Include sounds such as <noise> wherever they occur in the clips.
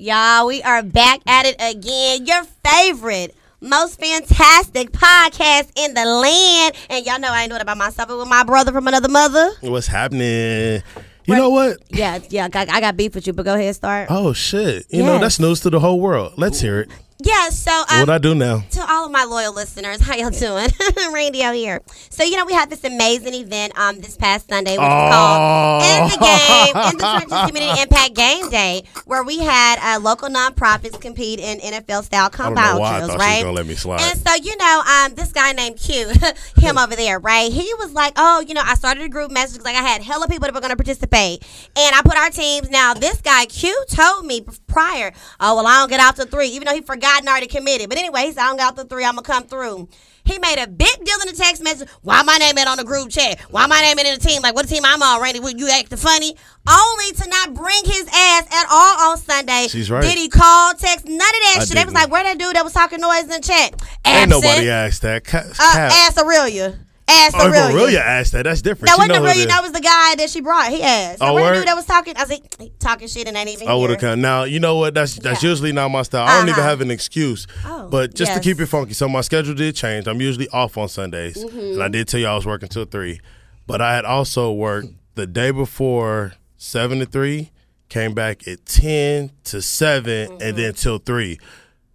Y'all, we are back at it again. Your favorite, most fantastic podcast in the land. And y'all know I ain't doing it by myself, but with my brother from another mother. What's happening? You know what? Yeah, yeah, I, I got beef with you, but go ahead, start. Oh shit! You know that's news to the whole world. Let's hear it. Yeah, so um, What I do now? to all of my loyal listeners, <laughs> how y'all doing? <laughs> Radio here. So you know we had this amazing event um this past Sunday, which was called "In the Game" in the Trenches Community Impact Game Day, where we had uh, local nonprofits compete in NFL style compound know why I drills, right? gonna let me slide. And so, you know, um, this guy named Q, <laughs> him over there, right? He was like, oh, you know, I started a group message like I had hella people that were going to participate. And I put our teams. Now, this guy, Q, told me prior, oh, well, I don't get out to three, even though he forgot and already committed. But anyway, he said, I don't out to three, I'm going to come through. He made a big deal in the text message. Why my name ain't on the group chat? Why my name ain't in the team? Like, what team I'm on, Randy? What, You acting funny? Only to not bring his ass at all on Sunday. She's right. Did he call, text, none of that I shit. They was like, where that dude that was talking noise in the chat? Ain't Absent. nobody asked that. Uh, cap. ask Aurelia. Ask Oh, if Aurelia. Aurelia asked that. That's different. That wasn't know who it Aurelia. That was the guy that she brought. He asked. Oh, the dude that was talking? I was like, talking shit and ain't even I would have come. Now you know what? That's that's Yeah. usually not my style. I don't even Uh-huh. have an excuse. Oh, but just to keep it funky, so my schedule did change. I'm usually off on Sundays, Mm-hmm. and I did tell you I was working till three. But I had also worked the day before seven to three, came back at ten to 7 Mm-hmm. and then till three.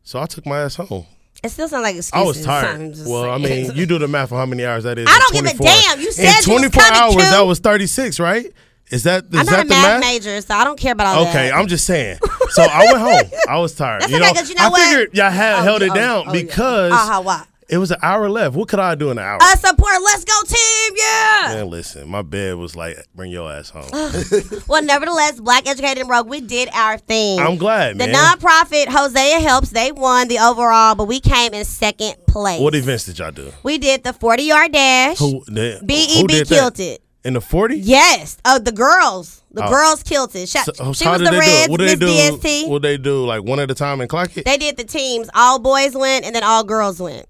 So I took my ass home. It still sounds like excuses. I was tired. Well, I mean, <laughs> you do the math on how many hours that is. I don't give a damn. You said in 24 hours. That was 36, right? Is that is I'm that not a the math math? major, so I don't care about all Okay, that. Okay, I'm just saying. <laughs> So I went home. I was tired. That's you okay, know, you know I what? figured y'all had Oh, held yeah, it oh, down oh, yeah. because Uh-huh, why? It was an hour left. What could I do in an hour? I support. Let's go, team. Yeah. Man, listen, my bed was like, bring your ass home. Well, nevertheless, Black Educated and Broke, we did our thing. I'm glad, The man. nonprofit Hosea Helps, they won the overall, but we came in second place. what events did y'all do? We did the 40 yard dash. Who, the, who BEB did killed that? it. In the 40? Yes. Oh, the girls. The Oh. girls killed it. Sh- So, so she was the they Reds? What did they do? DST. What they do? Like one at a time and clock it? They did the teams. All boys went, and then all girls went.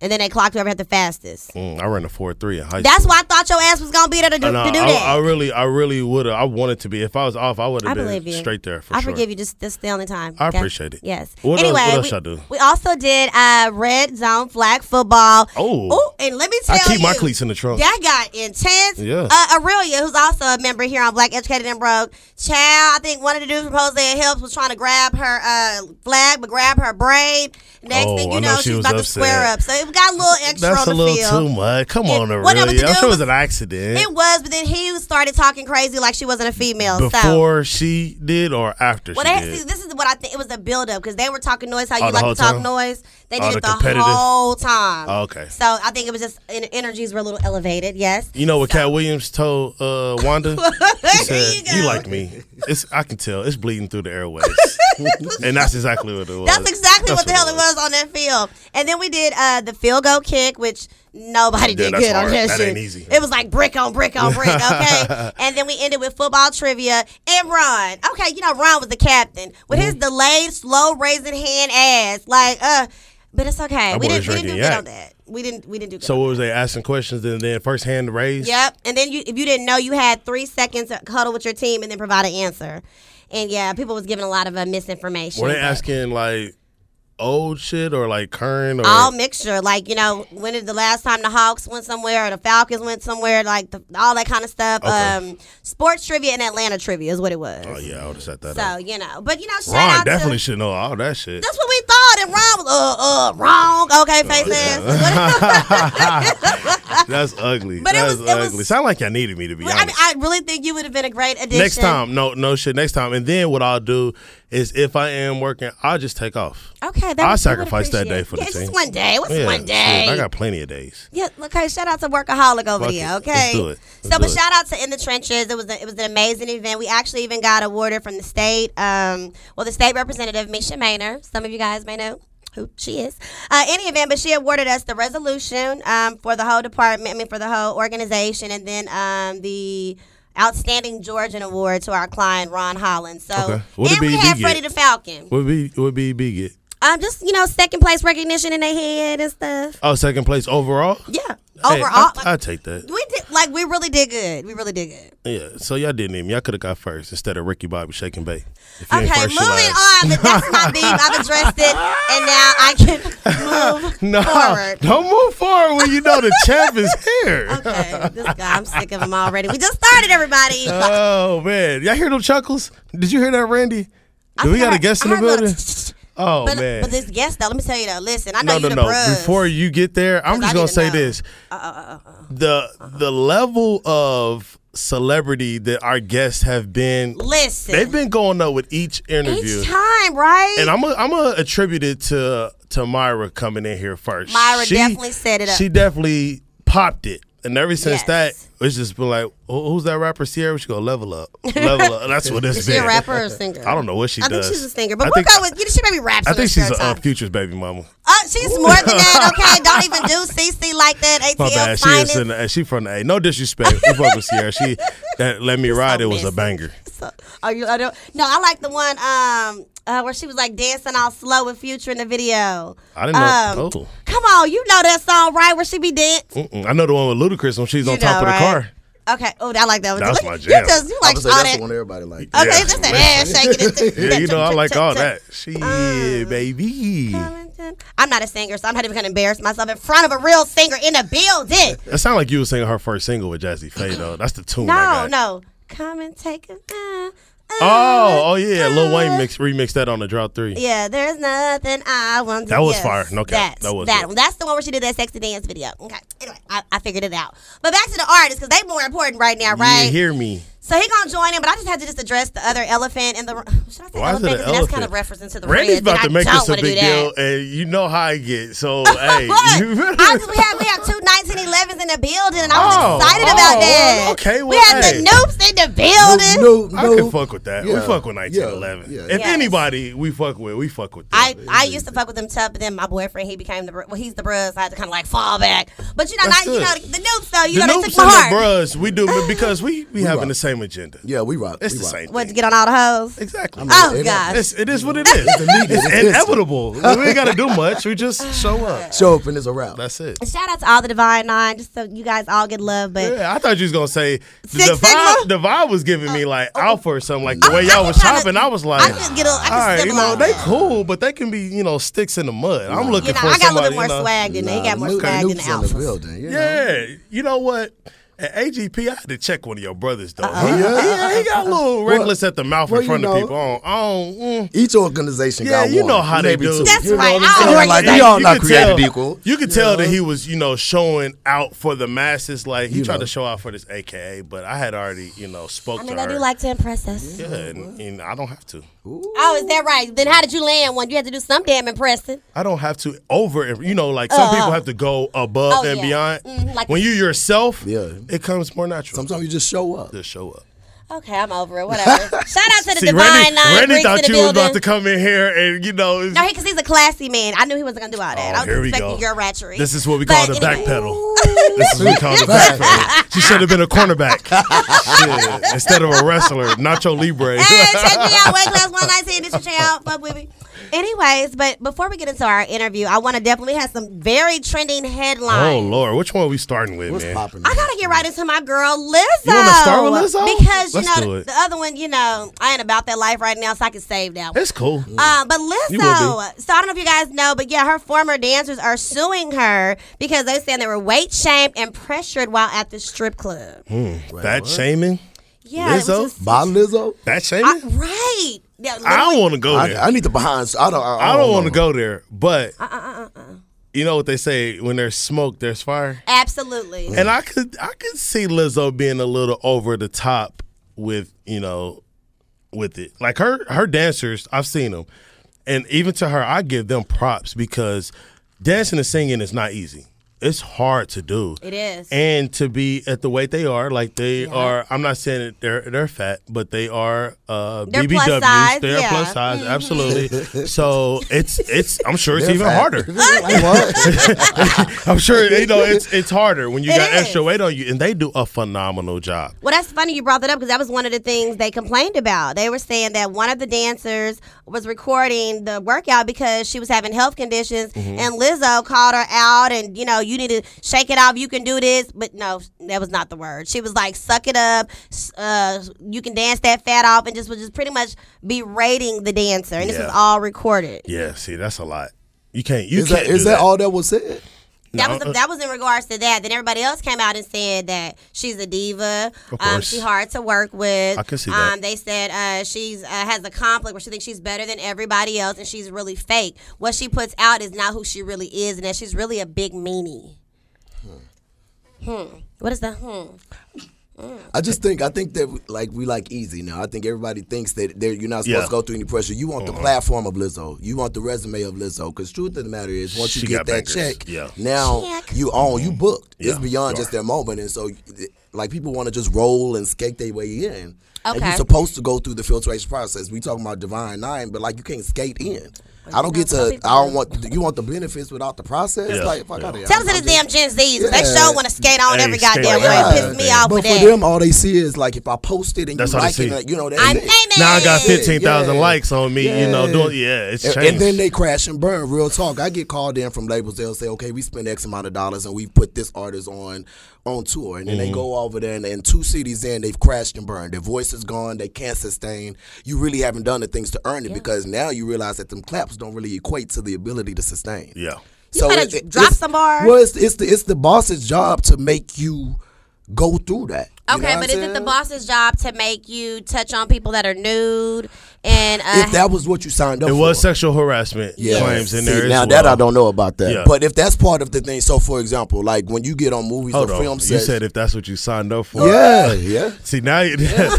And then they clocked whoever had the fastest. Mm, I ran a 4 3 in high That's school. why I thought your ass was gonna be there to do, I know, to do I, that. I really, I really would have. I wanted to be. If I was off, I would have been you. straight there for sure. I sure. forgive you. Just, on the time. I okay? appreciate it. Yes. What else- anyway, what else we, y'all do? we also did uh, red zone flag football. Oh. Ooh, and let me tell you, I keep you, my cleats in the trunk. That got intense. Yeah. Uh, Aurelia, who's also a member here on Black Educated and Broke. Child, I think one of the dudes from Hosea Helps was trying to grab her uh, flag, but grab her braid. Next Oh, thing you know know, she was about upset. to square up. So it got a little extra That's on a little field. too much. Come on, what I was Aurelia. I'm sure it was an accident. It was, but then he started talking crazy like she wasn't a female. so. Before she did or after Well, she they, did? see, this is what I think. It was a build up because they were talking noise. How Oh, you like to talk time? noise? They Oh, did the it the whole time. Oh, okay. So I think it was just en- energies were a little elevated. Yes. You know what Katt Williams told uh, Wanda? <laughs> He said, you "You like me. It's I can tell. It's bleeding through the airways." <laughs> and that's exactly what it was. That's exactly That's what the hell it was on that field. And then we did uh, the field goal kick, which nobody Yeah, did good on that, That shit. ain't easy. It was like brick on brick on brick, <laughs> okay? and then we ended with football trivia and Ron. Okay, you know Ron was the captain with Mm-hmm. his delayed, slow raising hand ass. Like, uh, but it's okay. That We didn't, we didn't do good on that. We didn't we didn't do good. So what was they asking questions and then first hand raised? Yep. And then you, if you didn't know, you had three seconds to huddle with your team and then provide an answer. And yeah, people was giving a lot of uh, misinformation. Were they asking like old shit or like current or all mixture. Like you know, when is the last time the Hawks went somewhere or the Falcons went somewhere? Like the, all that kind of stuff. Okay. Um, sports trivia and Atlanta trivia is what it was. Oh yeah, I would have set that So up. you know, but you know, shout Ron out definitely to. should know all that shit. That's what we thought, and Ron was uh uh wrong. Okay, Oh, face ass. <laughs> <laughs> That's ugly. But it That's was- it was- ugly. Sound like y'all needed me to be I mean. I really think you would have been a great addition. next time, no, no shit. Next time, and then what I'll do is if I am working, I'll just take off. Okay, that would sacrifice that day for the yeah, it's team. just one day. What's Yeah, one shit, day? I got plenty of days. Yeah, okay. Shout out to Workaholic over Fuck there. Okay, Let's do it. so, Let's but do it. shout out to In the Trenches. It was a, it was an amazing event. We actually even got awarded from the state. Um, well, the state representative Mesha Mainor. Some of you guys may know who she is. Uh, any event, but she awarded us the resolution um, for the whole department. I mean, for the whole organization, and then um, the. Outstanding Georgian Award to our client Ron Holland. So, Okay. And we have get? Freddie the Falcon. What be what be big it? Uh, Um, just you know, second place recognition in their head and stuff. Oh, second place overall. Yeah, Hey, overall, I, I take that. we did like we really did good. We really did good. Yeah. So y'all didn't even. Y'all could have got first instead of Ricky Bobby shaking bait. If you ain't Okay, first, moving on. But that's my beef. I've addressed it, and now I can move <laughs> No, forward. don't move forward when you know the champ is here. <laughs> Okay, this guy, I'm sick of him already. We just started, everybody. <laughs> Oh man, y'all hear them chuckles? Did you hear that, Randy? I Do we got a guest in the building? Oh But, man. but this guest though, let me tell you though. Listen, I know no, you no, the no. Before you get there, I'm just I gonna say know. Uh, this: the the level of celebrity that our guests have been, Listen, they've been going up with each interview, each time, right? and I'm a, I'm gonna attribute it to to Myra coming in here first. Myra definitely set it up. She definitely popped it, and ever since Yes. that, it's just been like, "Who- who's that rapper? Ciara? She go level up, level up. That's what it's Is she been. a rapper or a singer? I don't know what she I does. think she's a singer, but I we'll think- go with you. know, She maybe raps. I think she's a uh. Future's baby mama. Uh, she's more than that. <laughs> Okay, don't even do CC like that. ATL My bad. She finest. is in the, she from the A. No disrespect. We fuck with Ciara. She that let me ride. so it was a banger. So, are you? I don't. No, I like the one um uh, where she was like dancing all slow with Future in the video. I didn't know. Um, oh, Come on, you know that song, right? Where she be dancing. I know the one with Ludacris when she's You on top know, of the right? car. Okay. Oh, I like that one. That's Look, my You jam. just you I like was all say that's that. the one everybody like. Okay, Yeah. just that ass shaking. And <laughs> Yeah, you know I like all that. She Uh, baby. I'm not a singer, so I'm not even gonna embarrass myself in front of a real singer in the building. That sounded like you were singing her first single with Jazze Pha though. That's the tune. No, no. Come and take it. Uh, Uh, oh, oh yeah, Lil Wayne uh, mix remixed that on the Drought Three. Yeah, there's nothing I want to That was yes, fire. No cap. That's, That was that good. one. That's the one where she did that sexy dance video. Okay. Anyway, I, I figured it out. But back to the artists because they more important right now, right? You hear me? So he gonna join in, but I just had to just address the other elephant in the. <sighs> Should I say Why is it elephant? That's kind of referencing to the Randy's Reds, and about to make don't this a big deal, and you know how I get. So <laughs> hey, What? you better- I we have we have <laughs> two 1911s in the building, and I was Oh, excited oh, about that. okay, well, we have hey. the Nupes in the building. No, no, I can fuck with that. We fuck with Yeah. 1911. Yeah. If Yes. anybody we fuck with, we fuck with. Them. I, I used to fuck with them tough, but then my boyfriend he became the br- well he's the bruh, so I had to kind of like fall back. But you know, not, you know the, the Nupes though, you the know they nupes took my and heart. the bros, we do because we we having rock. the same agenda. Yeah, we rock. It's we the rock. same. What thing. to get on all the hoes? Exactly. Oh it- God. It's, it is what it is. It's. It's It's inevitable. we ain't got to do much. We just <laughs> show up. Show up and it's a wrap. That's it. Shout out to all the Divine Nine, just so you guys all get love. But Yeah, I thought you was gonna say the, Six the vibe. The vibe was giving me like oh. alpha or something. Like the oh, way y'all can was kinda- shopping, I was like, I can get a, I can all right, you know, they cool, but they can be, you know, sticks in the mud. I'm looking You know, for I got a little bit more swag than they. He got more swag than the Nupe's in the building. Yeah, you know what? At AGP, I had to check one of your brothers though. Uh-uh. He, Yeah? he, he got a little reckless at the mouth well, in front you of know. people. I don't, I don't, mm. Each organization Yeah, got you one. know how they maybe do. two. That's You know right. what I'm I saying? don't Like, like we all you not created tell- equal. You could tell that he was, you know, showing out for the masses. Like he You tried know. to show out for this AKA, but I had already, you know, spoke I to mean, her. I do like to impress us. yeah, and, and I don't have to. Oh, is that right? Then how did you land one? You had to do some damn impressing. I don't have to over. You know, like some people have to go above Oh, and yeah. beyond. Mhm, like- when you yourself, Yeah. it comes more natural. Sometimes you just show up. Just show up. Okay, I'm over it. Whatever. <laughs> Shout out to the See, Divine Randy, Nine Randy thought the you was about to come in here and you know. no, because he's a classy man. I knew he wasn't gonna do all that. Oh, I was here we go. your ratchery. This is what we But call the anyway. back pedal. <laughs> this is what we call the back pedal. <laughs> She should have been a cornerback Shit, instead of a wrestler, Nacho Libre. Hey, check me out. Weight class 119. This your channel. Fuck with me. Anyways, but before we get into our interview, I want to definitely have some very trending headlines. oh Lord, which one are we starting with, What's man? popping? I gotta get right into my girl Lizzo. You wanna start with Lizzo? Because you Let's know the other one, you know, I ain't about that life right now, so I can save that one. It's cool. Um, but You Lizzo, so I don't know if you guys know, but yeah, her former dancers are suing her because they saying they were weight shamed and pressured while at the strip club. Fat shaming, Yeah, it was Lizzo? just- By Lizzo? fat shaming. I- right. Yeah, I don't want to go I, there. I need the behind. I don't. I, I don't want to go there, but uh, uh, uh, uh, you know what they say: when there's smoke, there's fire. absolutely. And I could, I could see Lizzo being a little over the top with, you know, with it. Like her, her dancers, I've seen them, and even to her, I give them props because dancing and singing is not easy. It's hard to do. It is. And to be at the weight they are, like they are. I'm not saying that they're they're fat, but they are uh, They're BBWs. plus size, they're yeah. Mm-hmm. plus size, absolutely. <laughs> so it's it's. I'm sure it's They're even fat. harder. <laughs> <laughs> I'm sure you know it's it's harder when you It got is. extra weight on you, and they do a phenomenal job. Well, that's funny you brought that up because that was one of the things they complained about. They were saying that one of the dancers was recording the workout because she was having health conditions, Mm-hmm. and Lizzo called her out, and you know, you need to shake it off. You can do this, but no, that was not the word. She was like, "Suck it up, uh, you can dance that fat off," and just was just pretty much berating the dancer, and this was all recorded. Yeah, see, that's a lot. You can't. You Is can't. that is do that all that was said? That No, was uh, that was in regards to that. Then everybody else came out and said that she's a diva. Um, she's hard to work with. I can see that. Um, they said uh, she's uh, has a conflict where she thinks she's better than everybody else, and she's really fake. What she puts out is not who she really is, and that she's really a big meanie. Hmm. What is the hmm? Mm. I just think I think that we- like we like easy now. I think everybody thinks that they're, you're not supposed Yeah. to go through any pressure. You want the uh-huh. platform of Lizzo. You want the resume of Lizzo. Because truth of the matter is, once you She get that bankers. check, Yeah. now Check. you own, you mm-hmm. booked. Yeah, It's beyond you just are. that moment, and so like people want to just roll and skate their way in. And you're supposed to go through the filtration process. We talking about divine nine, but like you can't skate in. Oh, I don't get to. I don't want. You want the benefits without the process. Yeah, Like fuck yeah. out of here. Tell I'm- us to I'm this just- damn Gen Zs. They Yeah. sure want to skate on Hey, every skate goddamn like way. that. It pisses me off But with for that. them, all they see is like if I post it and That's you all they like see. it, you know, they, I'm they- famous. Now I got fifteen thousand Yeah. likes on me. You know, doing yeah, it's And, changed. and then they crash and burn. Real talk. I get called in from labels. They'll say, "Okay, we spent X amount of dollars and we put this artist on on tour." And then Mm-hmm. they go over there and, and two cities in, they've crashed and burned. Their voice is gone. They can't sustain. You really haven't done the things to earn it because now you realize that them claps don't really equate to the ability to sustain. yeah. You better drop it's- some bars. Well, it's, it's the it's the boss's job to make you go through that. You know Okay, but is it the boss's job to make you touch on people that are nude and uh, If that was what you signed up for It for, was sexual harassment claims in See, there. Now as that well. I don't know about that. Yeah. But if that's part of the thing, so for example, like when you get on movies Hold or on. film You said if that's what you signed up for. yeah, yeah, See now, you, <laughs> yeah,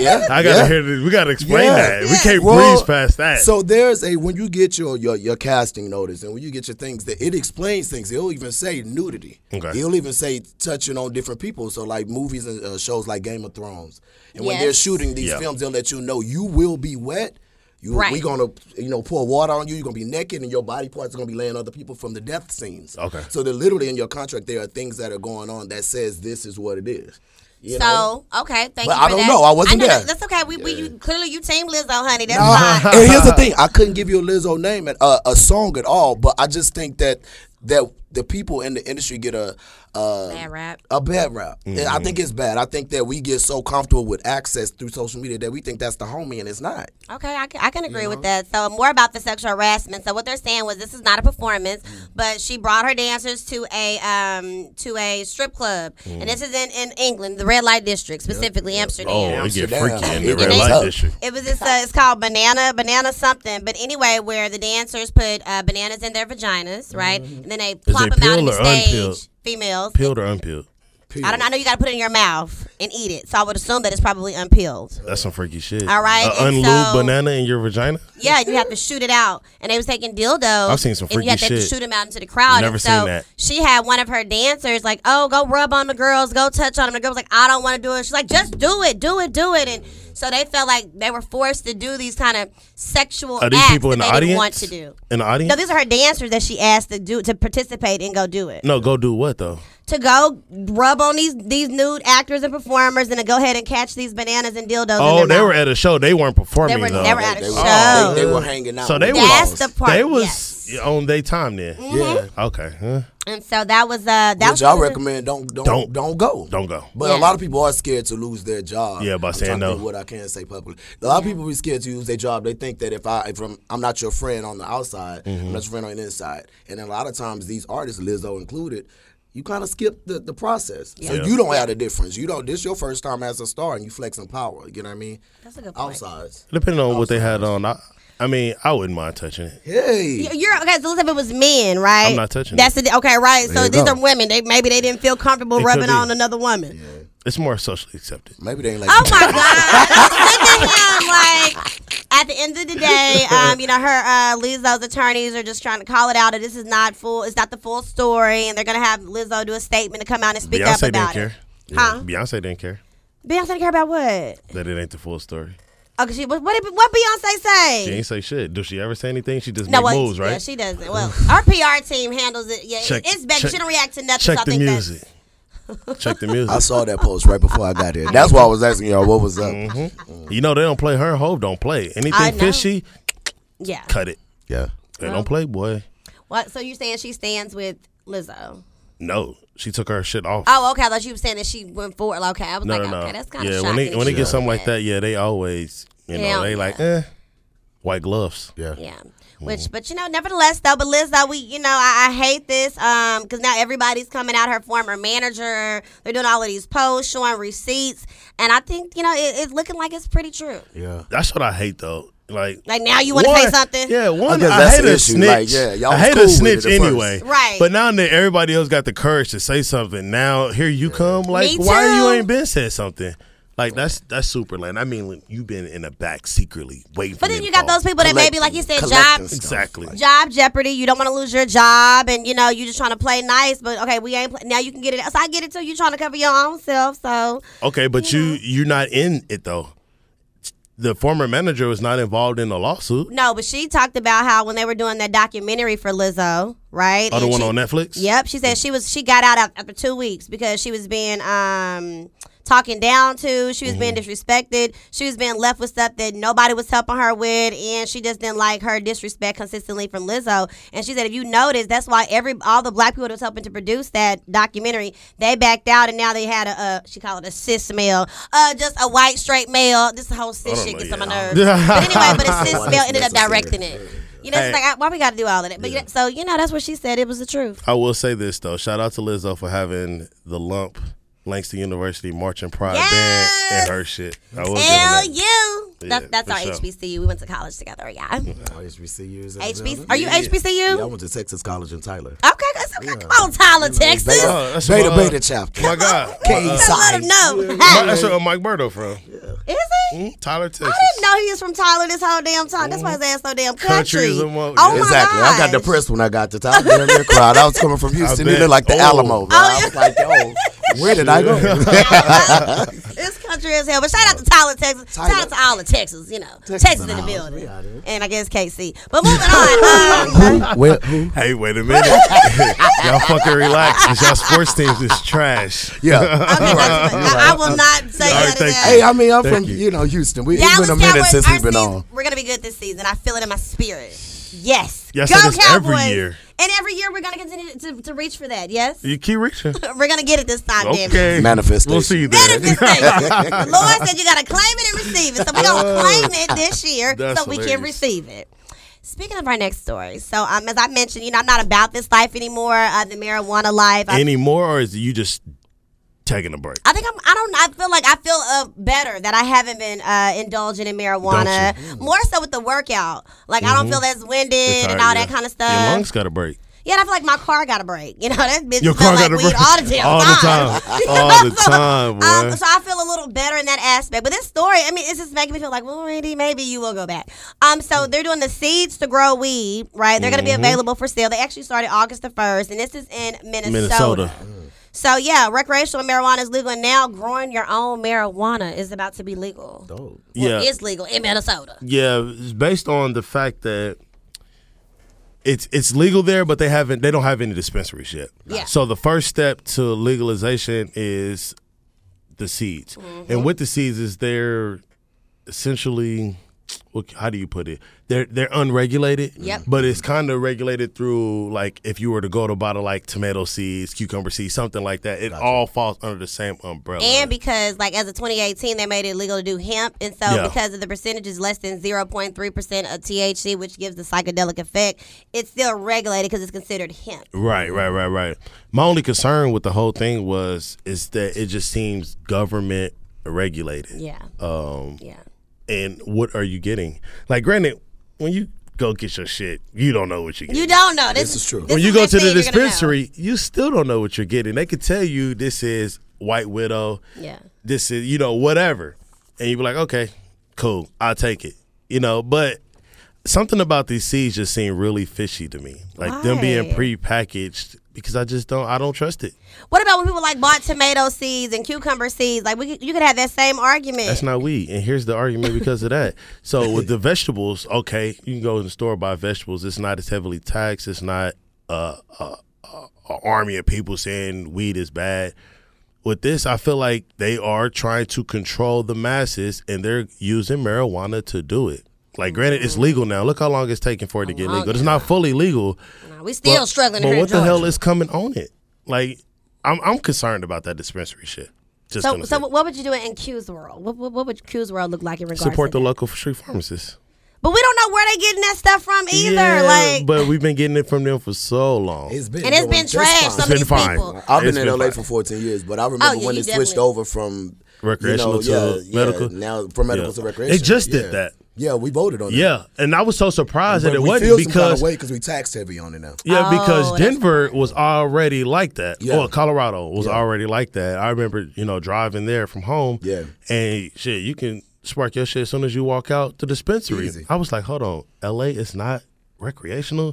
yeah. I gotta yeah. hear this. We gotta explain Yeah. that. We can't Well, breeze past that. So there's a when you get your, your your casting notice and when you get your things that it explains things. It'll even say nudity. Okay. It'll even say touching on different people. So like movies and uh, shows like Game of Thrones, and when they're shooting these Yeah. films, they'll let you know you will be wet. You, Right. We gonna you know pour water on you. You're gonna be naked, and your body parts are gonna be laying on other people from the death scenes. Okay. So they're literally in your contract. There are things that are going on that says this is what it is. You know? So okay, thank But you. I for don't that. know. I wasn't know there. that- That's okay. We, we you, clearly you team Lizzo, honey. That's and fine. here's the thing: I couldn't give you a Lizzo name and uh, a song at all, but I just think that that the people in the industry get a uh, Bad rap. a bad rap. Mm-hmm. I think it's bad. I think that we get so comfortable with access through social media that we think that's the homie, and it's not. Okay, I can, I can agree with that. So more about the sexual harassment. So what they're saying was this is not a performance, Mm. but she brought her dancers to a um to a strip club, Mm. and this is in, in England, the red light district, specifically Amsterdam. oh, it get Amsterdam. freaky in the red light up. district. It was this. Uh, it's called banana, banana something. But anyway, where the dancers put uh, bananas in their vaginas, right, and then they plop it them out on the stage. unpeeled? Females. Peeled or unpeeled? I don't. I know you got to put it in your mouth and eat it. So I would assume that it's probably unpeeled. That's some freaky shit. All right, An and unlubed so- banana in your vagina? Yeah, you have to shoot it out. And they was taking dildos. I've seen some And you freaky have to shit. shoot them out into the crowd. Never and seen that. She had one of her dancers like, oh, go rub on the girls, go touch on them. The girl was like, I don't want to do it. She's like, just do it, do it, do it. And so they felt like they were forced to do these kind of sexual Are these acts people in that the they didn't audience? want to do. In the audience? No, these are her dancers that she asked to do to participate and go do it. no, go do what though? To go rub on these these nude actors and performers and to go ahead and catch these bananas and dildos. Oh, in their they were mouth. at a show. They weren't performing They were though. never at a They, show. were, they, they were hanging out. So they with That's the part. They was yes. on their time then. Yeah. Mm-hmm. Okay. Huh? And so that was uh that Which was I one of the- recommend don't don't Don't. don't, go. Don't go. But Yeah. a lot of people are scared to lose their job. Yeah, by I'm saying trying to no. What I can't say publicly. A lot of people be scared to lose their job. They think that if I if I'm, I'm not your friend on the outside, Mm-hmm. I'm not your friend on the inside. And a lot of times these artists, Lizzo included, you kind of skip the, the process. So Yeah. you don't have the difference. You don't. This your first time as a star, and you flexing power. You know what I mean? That's a good point. Outside. Depending on what they had on, I, I mean, I wouldn't mind touching it. Hey. You- You're okay. So let's say if it was men, right? I'm not touching That's the okay, right? So There you these go. are women. They maybe they didn't feel comfortable It could rubbing be. on another woman. It's more socially accepted. Maybe they ain't like. Oh my <laughs> god! I'm sick of him. Like at the end of the day, <laughs> um, you know, her uh, Lizzo's attorneys are just trying to call it out that this is not full. It's not the full story, and they're gonna have Lizzo do a statement to come out and speak Beyonce up didn't about care. it. Huh? Beyonce didn't care Beyonce didn't care about what? that it ain't the full story. Oh, okay, she what? What did what Beyonce say? She ain't say shit. Does she ever say anything? She just no, make well, moves, right? Yeah, she doesn't. Well, <sighs> our PR team handles it. Yeah, Check- it's better. check- she don't react to nothing. Check so I the think music. Check the music. <laughs> I saw that post right before I got here. That's why I was asking y'all what was up. Mm-hmm. You know they don't play her. Hov don't play anything fishy. Yeah. Cut it. Yeah. They don't play, boy. What? So you're saying she stands with Lizzo? No, she took her shit off. Oh, okay. I thought you were saying that she went forward. Like, okay, I was no, like, no, no. okay, that's kind of yeah, shocking. when they when they she get did something like that, yeah, they always, you know, they yeah. like, eh, white gloves. Yeah. Yeah. Which, but you know, nevertheless, though, but Lizzo, we, you know, I, I hate this, um, because now everybody's coming out. Her former manager, they're doing all of these posts showing receipts, and I think, you know, it, it's looking like it's pretty true. Yeah. That's what I hate though. Like, Like now, you want to say something? Yeah, one. guess I, hate the a issue. snitch. Like, yeah, y'all I hate cool a snitch it first. anyway. Right. But now that everybody else got the courage to say something, now here you come. Like, why you ain't been said something? Like that's that's super lame. I mean, you've been in the back secretly waiting. For you. But then you got those people that maybe, like you said, Collecting job stuff. Exactly. Job jeopardy. You don't want to lose your job, and you know you're just trying to play nice. But okay, we ain't. Play, now you can get it. So I get it too. You trying to cover your own self. So Okay, but you you're not in it though. The former manager was not involved in the lawsuit. no, but she talked about how when they were doing that documentary for Lizzo, right? Oh, the And one she- on Netflix. Yep, she said she was she got out after two weeks because she was being um talking down to, she was being Mm-hmm. disrespected, she was being left with stuff that nobody was helping her with, and she just didn't like her disrespect consistently from Lizzo. And she said if you notice, that's why every all the black people that was helping to produce that documentary, they backed out, and now they had a, uh she called it a cis male, uh just a white straight male. This whole cis shit know gets on my nerves. <laughs> but anyway, but a cis male ended up directing it. You know, it's like why we got to do all of that. But yeah, so you know, that's what she said. It was the truth. I will say this though. Shout out to Lizzo for having the lump Langston University marching pride Yes! band and her shit. I will give Hell that. Yeah, That's, that's for our sure. HBCU. We went to college together. Yeah. Okay, Oh, HBCU is HBC are you HBCU? Yeah, I went to Texas College in Tyler. Okay, that's okay. Come on, Tyler, Texas. Oh, that's Beta my, Beta chapter. My God. K Uh, Let side. him know. my- that's where Mike Berto from. Is he? Mm, Tyler, Texas. I didn't know he was from Tyler this whole damn time. That's why his ass so damn Country country. is a mo- oh my Exactly. I got gosh. depressed when I got to Tyler. Damn near cried. I was coming from <laughs> Houston. He bet. looked like the Oh. Alamo. Bro. I was like, yo, where did I go? <laughs> <laughs> It's country as hell. But shout out to Tyler, Texas. Shout out to all of Texas, you know. Texas Texas, in in the the house. building. We out here. And I guess KC. But moving on. <laughs> Um, Where, who? Hey, wait a minute. <laughs> y'all fucking relax because y'all sports teams is trash. Yeah. okay, that's- <laughs> I, I will not say All right, none of that. Hey, I mean, I'm Thank from you. you. know Houston. We, it's Dallas been a minute Cowboys, since we've been season- on. We're gonna be good this season. I feel it in my spirit. Yes. Yes, Go it is every year. And every year we're gonna continue to, to reach for that. Yes. You keep reaching. <laughs> We're gonna get it this time, damn it. Okay. Manifestation. We'll see you there. Manifestation. <laughs> the Lord said you gotta claim it and receive it. So we're gonna claim it this year That's so we can receive it. Speaking of our next story, so um, as I mentioned, you know, I'm not about this life anymore, uh, the marijuana life. I Any more, or is you just taking a break? I think I'm. I don't. I feel like I feel uh, better that I haven't been uh, indulging in marijuana. More so with the workout. Like I don't feel as winded It's and all yeah. that kind of stuff. Your lungs got a break. Yeah, and I feel like my car got a break. You know, <laughs> that bitch Your car like got a break. all the damn All the time. time. <laughs> All the time, boy. Um, so I feel a little better in that aspect. But this story, I mean, it's just making me feel like, well, Randy, maybe you will go back. Um, so they're doing the seeds to grow weed, right? They're going to Mm-hmm. be available for sale. They actually started August the first, and this is in Minnesota. Minnesota. So yeah, recreational marijuana is legal, and now growing your own marijuana is about to be legal. Oh. Well, Yeah. it's legal in Minnesota. Yeah, it's based on the fact that it's it's legal there, but they haven't they don't have any dispensaries yet. Yeah. So the first step to legalization is the seeds, Mm-hmm. and with the seeds is they're essentially. What, how do you put it? They're they're unregulated. Yep. But it's kind of regulated through like if you were to go to bottle like tomato seeds, cucumber seeds, something like that. It all falls under the same umbrella. And because, like, as of 2018, they made it illegal to do hemp, and so Yeah. because of the percentage is less than 0.3 percent of THC, which gives the psychedelic effect, it's still regulated because it's considered hemp. Right, right, right, right. My only concern with the whole thing was is that it just seems government regulated. Yeah, Um, yeah. And what are you getting? Like, granted, when you go get your shit, you don't know what you're getting. You don't know. This, This is true. this when you go to the thing you're gonna know. dispensary, you still don't know what you're getting. They could tell you this is White Widow, Yeah. this is you know whatever, and you'd be like, okay, cool, I'll take it. you know, but something about these seeds just seemed really fishy to me. Like them being Why? pre-packaged because I just don't I don't trust it. What about when people like bought tomato seeds and cucumber seeds? Like we, could- you could have that same argument. That's not weed. And here's the argument because of that. So <laughs> with the vegetables, okay, you can go in the store buy vegetables. It's not as heavily taxed. It's not uh, uh, uh, an army of people saying weed is bad. With this, I feel like they are trying to control the masses, and they're using marijuana to do it. Like, granted, it's legal now. Look how long it's taking for it to get legal. It's not fully legal. Nah, we still but- struggling But here in what the hell is coming on it? Like, I'm I'm concerned about that dispensary shit. Just So, so what would you do in Q's world? What, what, what would Q's world look like in regards support to the that? local street pharmacists. But we don't know where they're getting that stuff from either. Yeah, like, but we've been getting it from them for so long. It's been and it's been just trash. fine. Some of been these fine. people. I've been It's in been LA fine. for 14 years, but I oh, remember Oh, yeah, when you it switched over from Recreational you know, to yeah, yeah, medical? now from medical Yeah. to recreational. They just did Yeah. that. Yeah, we voted on that. yeah, and I was so surprised but that it we wasn't feel some kind because of way because we taxed heavy on it now. yeah, Oh, because that's Denver was already like that. Yeah. Well, Colorado was Yeah. already like that. I remember, you know, driving there from home. Yeah. and shit, you can spark your shit as soon as you walk out the dispensary. Easy. I was like, hold on, L.A. is not recreational,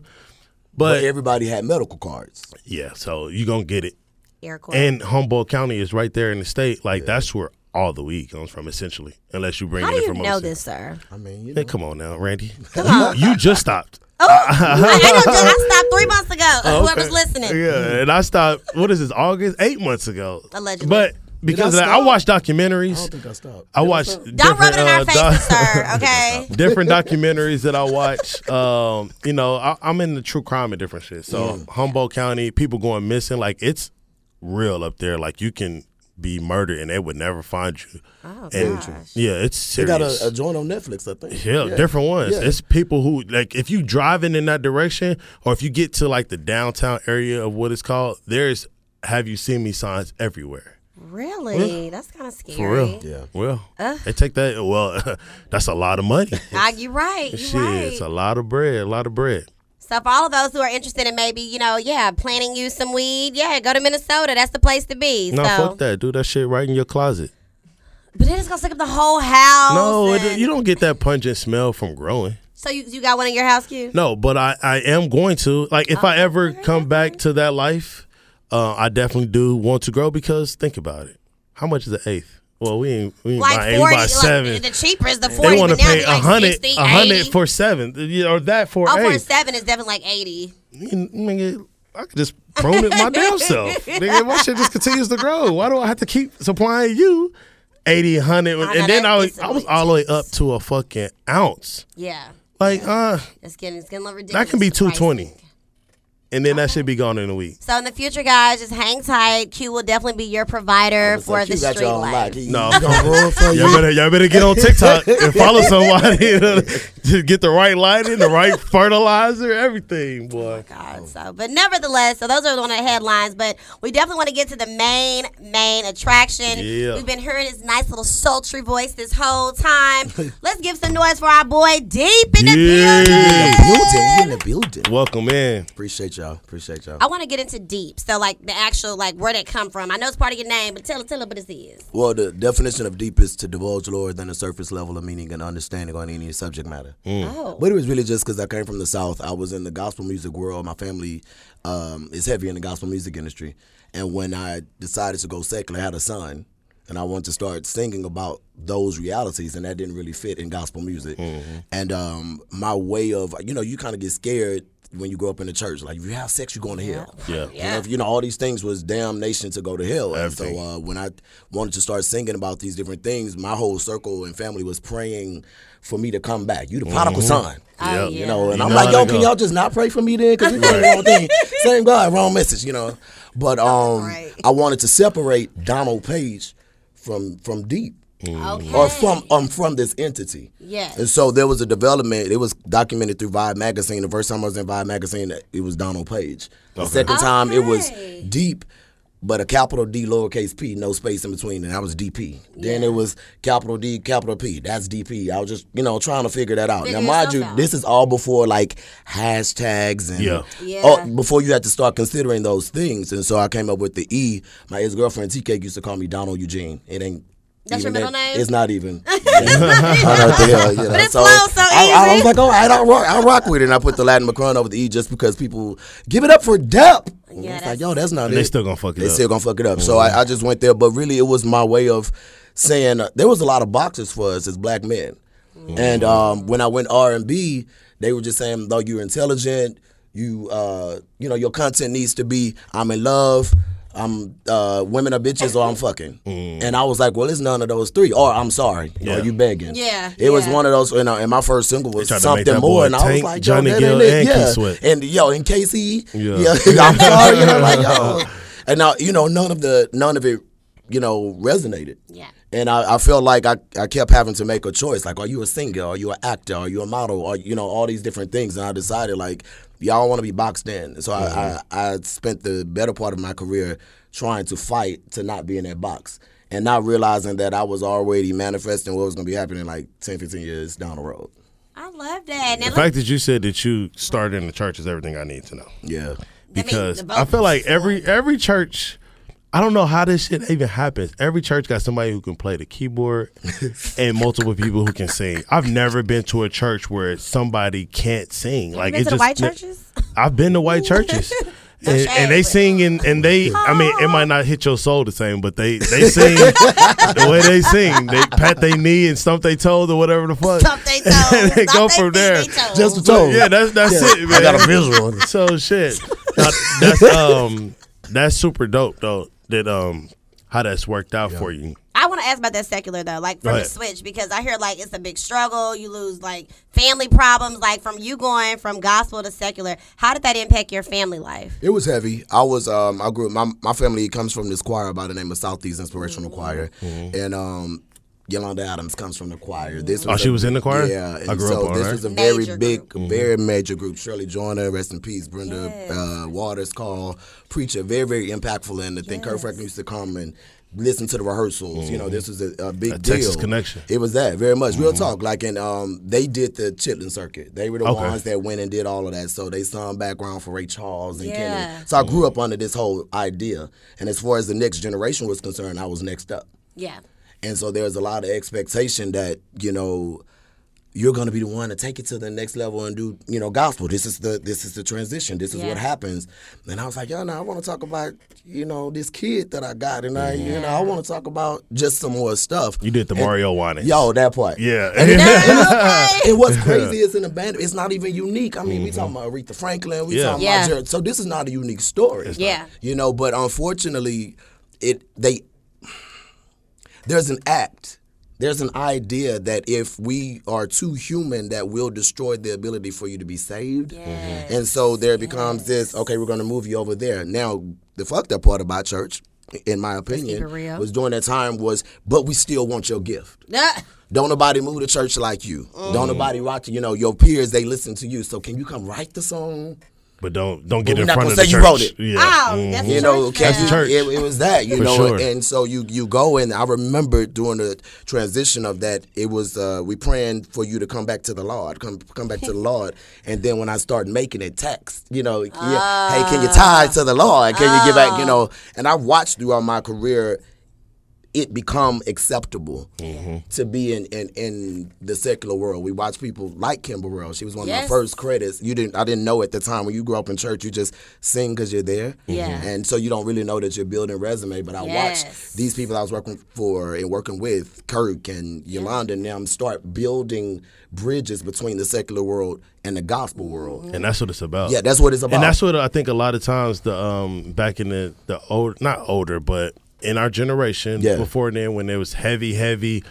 But but everybody had medical cards. yeah, so you gonna get it. Air. And Humboldt County is right there in the state. Like that's where all the weed comes from, essentially. Unless you bring How it do you from know overseas. this, sir? I mean, you know. Hey, come on now, Randy. Come You, you just stopped. Oh, I, I know. <laughs> I stopped three months ago. Whoever's Okay. listening. Yeah, and I stopped. What is this? August, eight months ago. Allegedly. But because of that, I stop? watched I documentaries. don't think I stopped. I watched. Don't rub it in our different, uh, faces, doc- sir. <laughs> Okay. different documentaries that I watch. Um, you know, I, I'm in the true crime and different shit. So Humboldt County, people going missing, like it's real up there. Like you can be murdered and they would never find you. Oh, and gosh. yeah, it's They serious. got a, a joint on Netflix, I think. Yeah, different ones. Yeah. It's people who like if you driving in that direction, or if you get to like the downtown area of what it's called, there's "Have you seen me?" signs everywhere. Really? That's kind of scary. For real. Yeah. Well, they take that. Well, <laughs> that's a lot of money. Ah, you're right. You're Shit, right. it's a lot of bread. A lot of bread. So for all of those who are interested in maybe, you know, yeah, planting you some weed, yeah, go to Minnesota. That's the place to be. No, so, fuck that. Do that shit right in your closet. but then it's gonna stick up the whole house. No, it, you don't get that pungent smell from growing. So you, you got one in your house, Q? No, but I, I am going to. Like, if Oh, I ever come back to that life, uh, I definitely do want to grow because think about it. How much is an eighth? Well, we ain't, we ain't Like eight, we forty, buy like seven. the cheaper is the forty. they want to pay a hundred, 60, a hundred for seven, or that for Oh, for seven is definitely like eighty. You- nigga, I could just prune it my damn self. <laughs> Nigga, my shit just continues to grow. Why do I have to keep supplying you 80, 100? know, and then I was, I was all the way up to a fucking ounce. Yeah, Like, uh, it's getting it's getting ridiculous. that can be the pricing. 220. And then that should be gone in a week. So in the future, guys, just hang tight. Q will definitely be your provider It's for like the you got street y'all life. No. gonna run for you. Y'all better, y'all better get on TikTok <laughs> and follow somebody <laughs> to get the right lighting, the right fertilizer, everything, oh boy. God, so but nevertheless, so those are one of the headlines. But we definitely want to get to the main main attraction. Yeah. We've been hearing his nice little sultry voice this whole time. <laughs> Let's give some noise for our boy DéP in the Yeah. building. building. We in the building. Welcome in. Appreciate y'all. Appreciate y'all. I want to get into deep. So like the actual like where that come from. I know it's part of your name, but tell tell us what it is. is. Well, the definition of deep is to divulge lower than the surface level of meaning and understanding on any subject matter. Oh. But it was really just because I came from the South. I was in the gospel music world. My family um, is heavy in the gospel music industry. And when I decided to go secular, I had a son. And I wanted to start singing about those realities, and that didn't really fit in gospel music. And um, my way of, you know, you kind of get scared when you grow up in the church. Like, if you have sex, you're going to hell. Yeah. You know, if, you know, all these things was damnation to go to hell. And so uh, when I wanted to start singing about these different things, my whole circle and family was praying for me to come back. You the prodigal son. Oh, Yep. yeah. You know, and You I'm know like, yo, can go. y'all just not pray for me then? Because we doing the wrong thing. <laughs> Same God, wrong message, you know. But um, right. I wanted to separate Donald Paige from from DéP. Okay. Or from um from this entity. Yes. And so there was a development. It was documented through Vibe magazine. The first time I was in Vibe magazine, it was Donald Paige. The second time it was Deep, but a capital D, lowercase p, no space in between, and that was DP. Then it was capital D, capital P. That's DP. I was just you know trying to figure that out. Figure now, mind you, out. this is all before like hashtags and Yeah. Yeah. oh, before you had to start considering those things. And so I came up with the E. My ex girlfriend TK used to call me Donald Eugene. It ain't That's your middle that- name? It's not even. <laughs> <laughs> I don't know what hell, you know. But it flows so I, I easy. was like, oh, I'll rock, I'll rock with it. And I put the Latin Macron over the E just because people give it up for Depp. Yeah, it's like, yo, that's not And it. they still gonna fuck it They up. still gonna fuck it up. So I, I just went there, but really, it was my way of saying uh, there was a lot of boxes for us as black men. And um, when I went R and B, they were just saying, though you're intelligent, you uh, you know, your content needs to be I'm in love. I'm uh, women are bitches or I'm fucking, and I was like, well, it's none of those three. Or I'm sorry, Yeah. or you begging. Yeah, it was one of those. And, uh, and my first single was They tried to make something more, boy and I was like, Johnny yo, Gill, and Keith yeah. Sweat. And yo, in KC, Yeah. yeah, <laughs> I'm sorry, you <laughs> know, like yo, and now you know none of the none of it, you know, resonated. Yeah. And I, I felt like I, I kept having to make a choice. Like, are you a singer? Are you an actor? Are you a model? Or you know, all these different things. And I decided like, y'all want to be boxed in. So I, mm-hmm. I I spent the better part of my career trying to fight to not be in that box. And not realizing that I was already manifesting what was going to be happening like 10, 15 years down the road. I love that. Now, The fact that you said that you started in the church is everything I need to know. Yeah. Because the I feel like every every church, I don't know how this shit even happens. Every church got somebody who can play the keyboard <laughs> and multiple people who can sing. I've never been to a church where somebody can't sing. Like been it to just white churches? I've been to white churches. <laughs> And, shade, and they sing and, and they I mean it might not hit your soul the same, but they they <laughs> sing the way they sing. They pat their knee and stump their toes or whatever the fuck. Stump they toes. and they go from feet, there. toes. Just the So, toe. yeah, that's that's it, man. I got a visual. So shit. Now, that's um that's super dope though. That um how that's worked out for you. I want to ask about that secular though, like from the switch because I hear like it's a big struggle. You lose like family problems, like from you going from gospel to secular. How did that impact your family life? It was heavy. I was um I grew my my family comes from this choir by the name of Southeast Inspirational Choir. And um Yolanda Adams comes from the choir. This Oh, she was in the choir? Yeah, I and grew so up on this her. was a very Major big, group. very major group. Shirley Joyner, rest in peace. Brenda Yes. uh, Waters, Carl, preacher, very, very impactful. And I think Kirk Franklin used to come and listen to the rehearsals. You know, this was a, a big A deal. Texas connection. It was that very much real talk. Like, and um, they did the Chitlin circuit. They were the Okay. ones that went and did all of that. So they sung background for Ray Charles and Yeah. Kenny. So I grew up under this whole idea. And as far as the next generation was concerned, I was next up. Yeah. And so there's a lot of expectation that, you know, you're going to be the one to take it to the next level and do, you know, gospel. This is the this is the transition. This is Yeah. what happens. And I was like, yo, no, I want to talk about, you know, this kid that I got, and I, you know, I want to talk about just some more stuff. You did the Mario Juanes. Yo, that part. Yeah. And, <laughs> it, Okay. and what's crazy is in the band, it's not even unique. I mean, we mm-hmm. talking about Aretha Franklin, we Yeah. talking Yeah. about Jared. So this is not a unique story. Yeah. You know, but unfortunately, it they there's an act. There's an idea that if we are too human, that will destroy the ability for you to be saved. Yes. And so there becomes this, okay, we're going to move you over there. Now, the fucked up part about church, in my opinion, was during that time was, but we still want your gift. <laughs> Don't nobody move to church like you. Mm. Don't nobody rock you. You know, your peers, they listen to you. So can you come write the song? But don't don't get we're in not front gonna of the say church. you wrote it. Yeah. Oh, that's mm-hmm. you know, church That's the church. It, it was that, you know, sure. and so you you go and I remember during the transition of that, it was uh, we praying for you to come back to the Lord, come come back to the Lord, and then when I started making it text, you know, yeah, hey, can you ah. tie to the Lord? Can you give back, you ah. know? And I watched throughout my career it become acceptable to be in, in, in the secular world. We watch people like Kim Burrell. She was one of my first credits. You didn't I didn't know at the time when you grew up in church, you just sing because you're there. Yeah. And so you don't really know that you're building resume. But I Yes. watched these people I was working for and working with, Kirk and Yolanda and them start building bridges between the secular world and the gospel world. And that's what it's about. Yeah, that's what it's about. And that's what I think a lot of times the um back in the the old not older but in our generation Yeah. before then when it was heavy heavy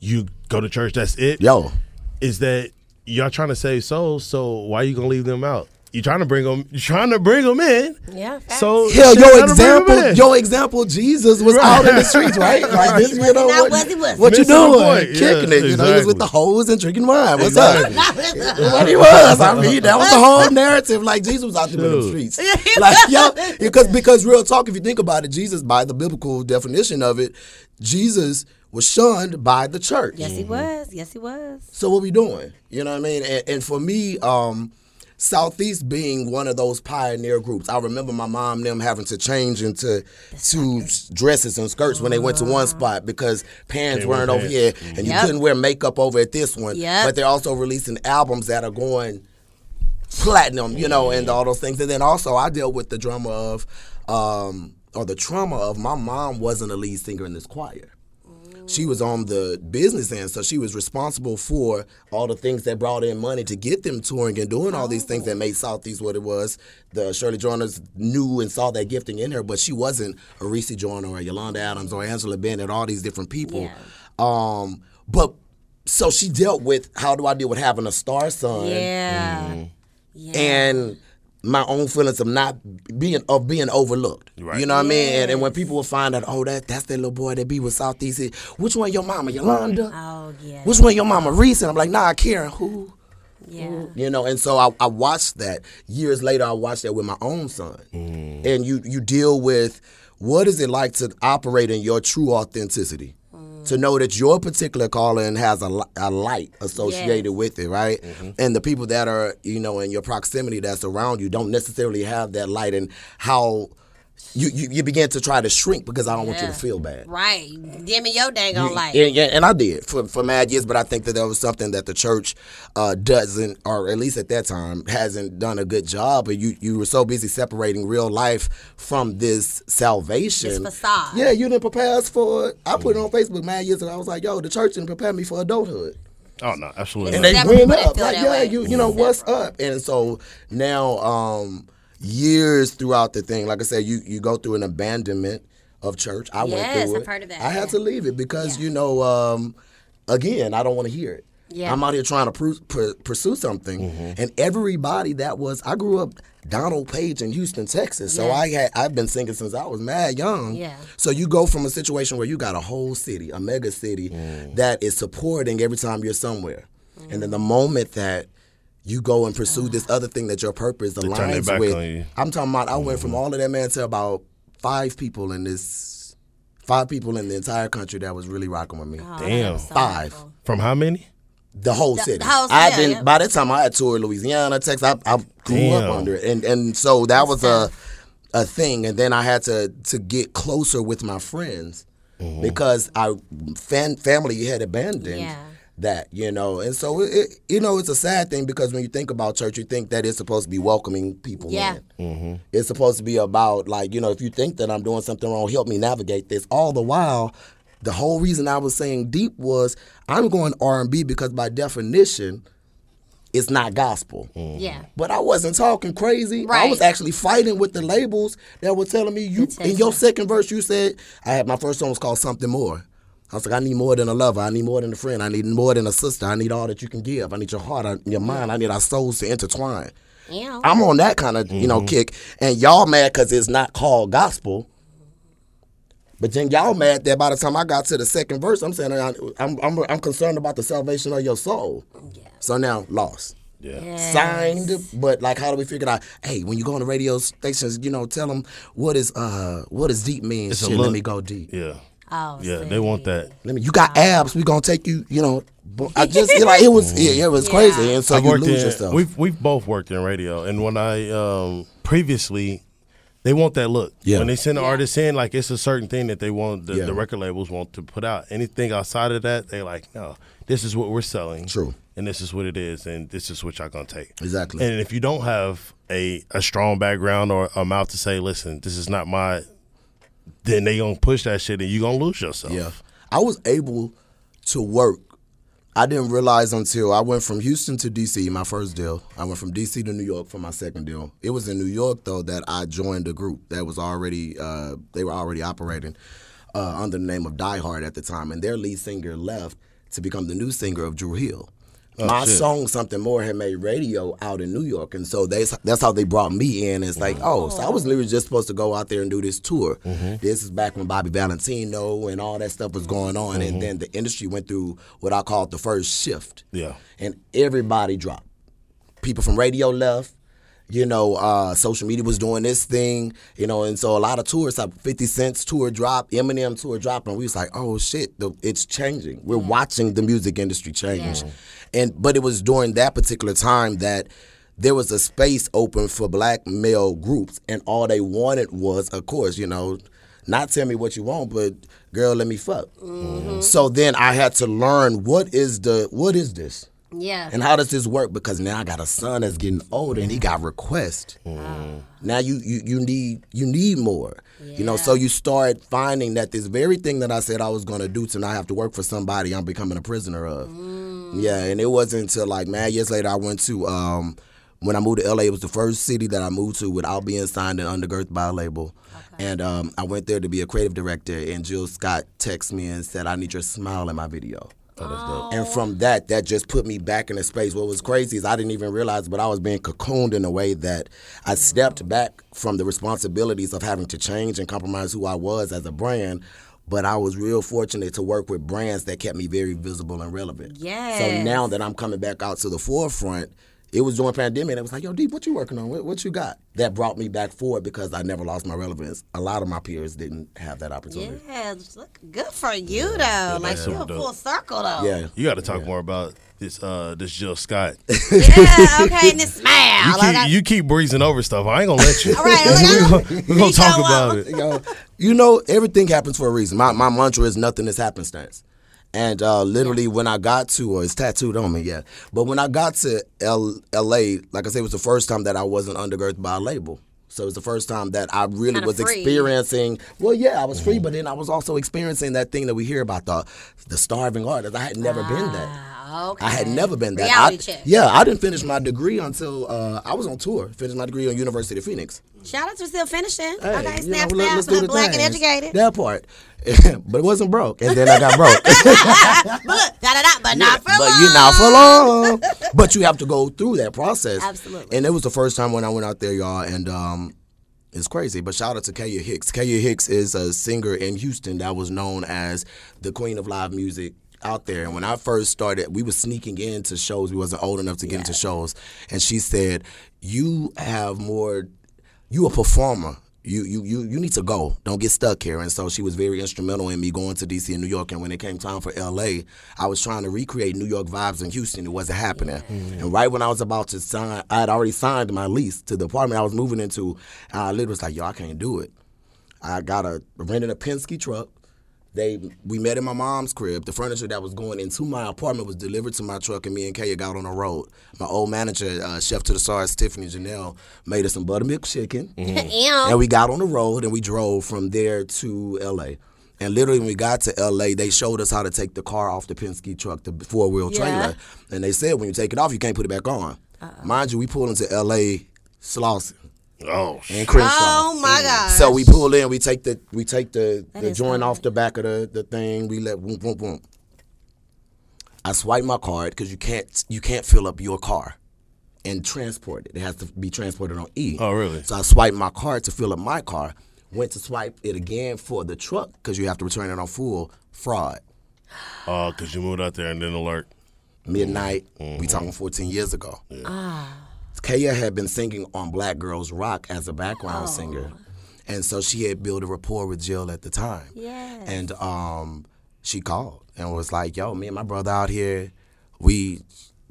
you go to church that's it Yo. is that y'all trying to save souls so why are you gonna leave them out you trying to bring them you trying to bring them in Yeah, facts. so Hell, your gotta bring 'em example, your example, Jesus was Right. out in the streets, right? <laughs> Like this, you know, Not what, was he was. what you doing? point. Kicking Yeah, it, you know, he was with the hoes and drinking wine. What's Exactly. <laughs> up? what he was. I mean, that was the whole narrative. Like Jesus was out there in the streets. <laughs> Like yo, because because real talk, if you think about it, Jesus, by the biblical definition of it, Jesus was shunned by the church. Yes, he was. Yes, he was. So what we doing? You know what I mean? And, and for me, um, Southeast being one of those pioneer groups. I remember my mom and them having to change into two dresses and skirts when they went to one spot because pants Can't weren't over pants. here and you Yep. couldn't wear makeup over at this one. Yep. But they're also releasing albums that are going platinum, you know, and all those things. And then also I dealt with the drama of um or the trauma of my mom wasn't a lead singer in this choir. She was on the business end, so she was responsible for all the things that brought in money to get them touring and doing all these things that made Southeast what it was. The Shirley Joyners knew and saw that gifting in her, but she wasn't a Reese Joyner or a Yolanda Adams or Angela Bennett, all these different people. Um, but so she dealt with how do I deal with having a star son Yeah. Yeah. and my own feelings of not being of being overlooked. Right. You know what I mean? And, and when people will find out, oh, that that's that little boy that be with Southeast. He- Which one your mama, Yolanda? oh yeah. Which one your mama, Reese? And I'm like, nah, Karen. Who? yeah. You know, and so I, I watched that. Years later, I watched that with my own son. Mm. And you you deal with what is it like to operate in your true authenticity? To know that your particular calling has a, a light associated Yes. with it, right? Mm-hmm. And the people that are, you know, in your proximity that's around you don't necessarily have that light and how you, you, you begin to try to shrink because I don't want you to feel bad. Right. Give me your dang on light. And, yeah, and I did for, for mad years, but I think that that was something that the church uh, doesn't, or at least at that time, hasn't done a good job. But you, you were so busy separating real life from this salvation. This facade. Yeah, you didn't prepare us for it. I put it on Facebook mad years ago. I was like, yo, the church didn't prepare me for adulthood. Oh no, absolutely. And not. they Several went up. Like, yeah, way. you you know, what's up? And so now, um, years throughout the thing, like I said, you you go through an abandonment of church. I went Yes, through it. I've heard of that, I had yeah. to leave it because Yeah. you know, um, again, I don't want to hear it. Yeah. I'm out here trying to pru- pr- pursue something, Mm-hmm. and everybody that was, I grew up Donald Paige in Houston, Texas. So Yeah. I had I've been singing since I was mad young. Yeah. So you go from a situation where you got a whole city, a mega city, Mm. that is supporting every time you're somewhere, and then the moment that you go and pursue this other thing that your purpose turn their aligns back with, on you. I'm talking about. I went mm-hmm. from all of that man to about five people in this, five people in the entire country that was really rocking with me. Oh, Damn. so Five. awful. From how many? The whole The- city. the whole- I've yeah, been yeah. by that time I had toured Louisiana, Texas. I, I grew Damn. up under it, and and so that was a a thing. And then I had to to get closer with my friends mm-hmm. because I fan family had abandoned Yeah. That, you know. And so it, it you know it's a sad thing because when you think about church, you think that it's supposed to be welcoming people Yeah. in. Mm-hmm. It's supposed to be about like you know if you think that I'm doing something wrong, help me navigate this. All the while, the whole reason I was saying deep was I'm going R and B because by definition, it's not gospel. Mm-hmm. Yeah. But I wasn't talking crazy. Right. I was actually fighting with the labels that were telling me you in your second verse you said I had my first song was called Something More. I was like, I need more than a lover. I need more than a friend. I need more than a sister. I need all that you can give. I need your heart, I- your mind. I need our souls to intertwine. Yeah. I'm on that kind of you know kick, and y'all mad because it's not called gospel. But then y'all mad that by the time I got to the second verse, I'm saying I- I'm I'm, I'm concerned about the salvation of your soul. Yeah. So now lost. Yeah. Yes. Signed, but like, how do we figure out? Hey, when you go on the radio stations, you know, tell them what is uh what is deep mean? It's Shit, let me go deep. Yeah. Oh, Yeah. see. They want that. Let me. You got abs. We gonna take you. You know. I <laughs> just it, like it was. Yeah, it was crazy, and so I've you worked lose in, yourself. We've we've both worked in radio, and when I um, previously, they want that look. Yeah. When they send the artist in, like it's a certain thing that they want. The, Yeah. the record labels want to put out. Anything outside of that, they like no. This is what we're selling. True. And this is what it is, and this is what y'all gonna take. Exactly. And if you don't have a a strong background or a mouth to say, listen, this is not my, then they gonna push that shit, and you gonna lose yourself. Yeah. I was able to work. I didn't realize until I went from Houston to DC, my first deal. I went from DC to New York for my second deal. It was in New York though that I joined a group that was already uh, they were already operating uh, under the name of Die Hard at the time, and their lead singer left to become the new singer of Dru Hill. Oh, my shit. song "Something More" had made radio out in New York, and so they, that's how they brought me in. It's like, oh, so I was literally just supposed to go out there and do this tour. Mm-hmm. This is back when Bobby Valentino and all that stuff was going on, and mm-hmm. then the industry went through what I call the first shift. Yeah. and everybody dropped. People from radio left. You know, uh, social media was doing this thing, you know, and so a lot of tours, like 50 Cent's tour drop, Eminem tour drop, and we was like, oh shit, the, it's changing. We're watching the music industry change. And but it was during that particular time that there was a space open for black male groups, and all they wanted was, of course, you know, not tell me what you want, but girl, let me fuck. So then I had to learn what is the what is this. Yeah. And how does this work? Because now I got a son that's getting older and he got requests. Now you, you you need you need more. You know, so you start finding that this very thing that I said I was gonna do to not have to work for somebody, I'm becoming a prisoner of. Yeah, and it wasn't until like man, years later I went to um when I moved to LA, it was the first city that I moved to without being signed and undergirth by a label. And um, I went there to be a creative director, and Jill Scott texted me and said, "I need your smile in my video." And from that, that just put me back in a space. What was crazy is I didn't even realize, but I was being cocooned in a way that I stepped back from the responsibilities of having to change and compromise who I was as a brand. But I was real fortunate to work with brands that kept me very visible and relevant. Yeah. So now that I'm coming back out to the forefront, it was during pandemic. And it was like, yo, DéP, what you working on? What, what you got? That brought me back forward because I never lost my relevance. A lot of my peers didn't have that opportunity. Yeah, look good for you though. Like you're dope. full circle though. Yeah. You got to talk more about this uh this Jill Scott. <laughs> Yeah, okay, and this <laughs> smile. You Like, I- keep, you keep breezing over stuff. I ain't gonna let you. All right, <laughs> we're gonna, we gonna talk about it. you know, you know, everything happens for a reason. My my mantra is nothing is happenstance. And uh, literally, when I got to, or it's tattooed on me, yeah. But when I got to L- L.A., like I said, it was the first time that I wasn't undergirded by a label. So it was the first time that I really Kinda was free. experiencing. Well, yeah, I was free, but then I was also experiencing that thing that we hear about the the starving artist. I had never been that. Okay. I had never been that. Reality I, check. Yeah, I didn't finish my degree until uh, I was on tour. Finished my degree on University of Phoenix. Shout out to still finishing. Hey, okay, you know, snap, let- snap, black and educated. That part, <laughs> but it wasn't broke, and then I got broke. <laughs> <laughs> but da da da, but not for but long. you not for long. but you have to go through that process. Absolutely. And it was the first time when I went out there, y'all, and um, it's crazy. But shout out to Kaya Hicks. Kaya Hicks is a singer in Houston that was known as the queen of live music out there. And when I first started, we were sneaking into shows. We wasn't old enough to get into shows. And she said, "You have more. You a performer." You, you you you need to go. Don't get stuck here. And so she was very instrumental in me going to DC and New York. And when it came time for LA, I was trying to recreate New York vibes in Houston. It wasn't happening. Mm-hmm. And right when I was about to sign, I had already signed my lease to the apartment I was moving into. I literally was like, yo, I can't do it. I got a rented a Penske truck. They we met in my mom's crib. The furniture that was going into my apartment was delivered to my truck, and me and Kaya got on the road. My old manager, uh, chef to the stars, Tiffany Janelle, made us some buttermilk chicken, <laughs> Ew. and we got on the road and we drove from there to L.A. And literally, when we got to L.A., they showed us how to take the car off the Penske truck, the four wheel Yeah. trailer, and they said when you take it off, you can't put it back on. Mind you, we pulled into L.A. Slauson Oh, and Crenshaw. Oh my God. So we pull in, we take the we take the, That the joint hard. off the back of the, the thing. We let boom boom boom. I swipe my card because you can't you can't fill up your car and transport it. It has to be transported on E. Oh, really? So I swipe my card to fill up my car. Went to swipe it again for the truck because you have to return it on full. Fraud. oh, cause you moved out there and then alert. Midnight. Mm-hmm. We talking 14 years ago. Kaya had been singing on Black Girls Rock as a background singer. And so she had built a rapport with Jill at the time. Yes. And um, she called and was like, yo, me and my brother out here, we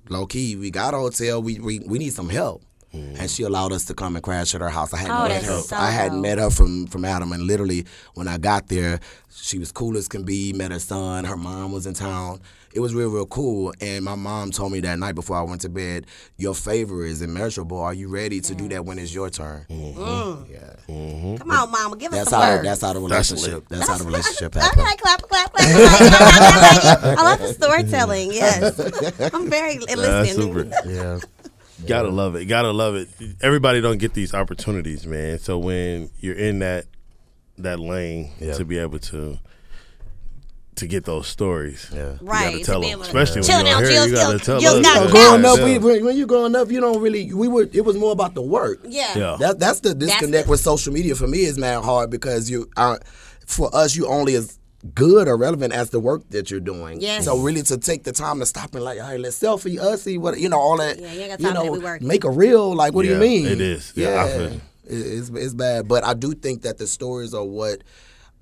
low key, we got a hotel, we we, we need some help. Mm-hmm. And she allowed us to come and crash at her house. I hadn't Oh, met her. so I hadn't met her from from Adam, and literally when I got there, she was cool as can be. Met her son. Her mom was in town. It was real, real cool. And my mom told me that night before I went to bed, "Your favor is immeasurable. Are you ready to do that when it's your turn?" Mm-hmm. Mm-hmm. Yeah, Come on, mama, give us that's some how words. that's how the relationship lit. that's, how the relationship <laughs> happened. Okay, clap, clap, clap. clap. I love the storytelling. <laughs> Yes, I'm very That's listening. super. Yeah. Gotta love it. Gotta love it. Everybody don't get these opportunities, man. So when you're in that that lane Yeah. to be able to to get those stories, Yeah. you Right, gotta to tell them. able to- Especially when you're out, here, you gotta tell Jill's us. got Yeah. growing Yeah. up, we, when when you growing up, you don't really. We were. It was more about the work. Yeah. Yeah. That that's the disconnect the- with social media for me is man hard because you are for us you only as good or relevant as the work that you're doing. Yes. So really to take the time to stop and like, hey, let's selfie, us see what you know, all that. Yeah, you got you time to know, be working. make a reel. Like, what do you mean? it is. Yeah, I. It- It's it's bad, but I do think that the stories are what.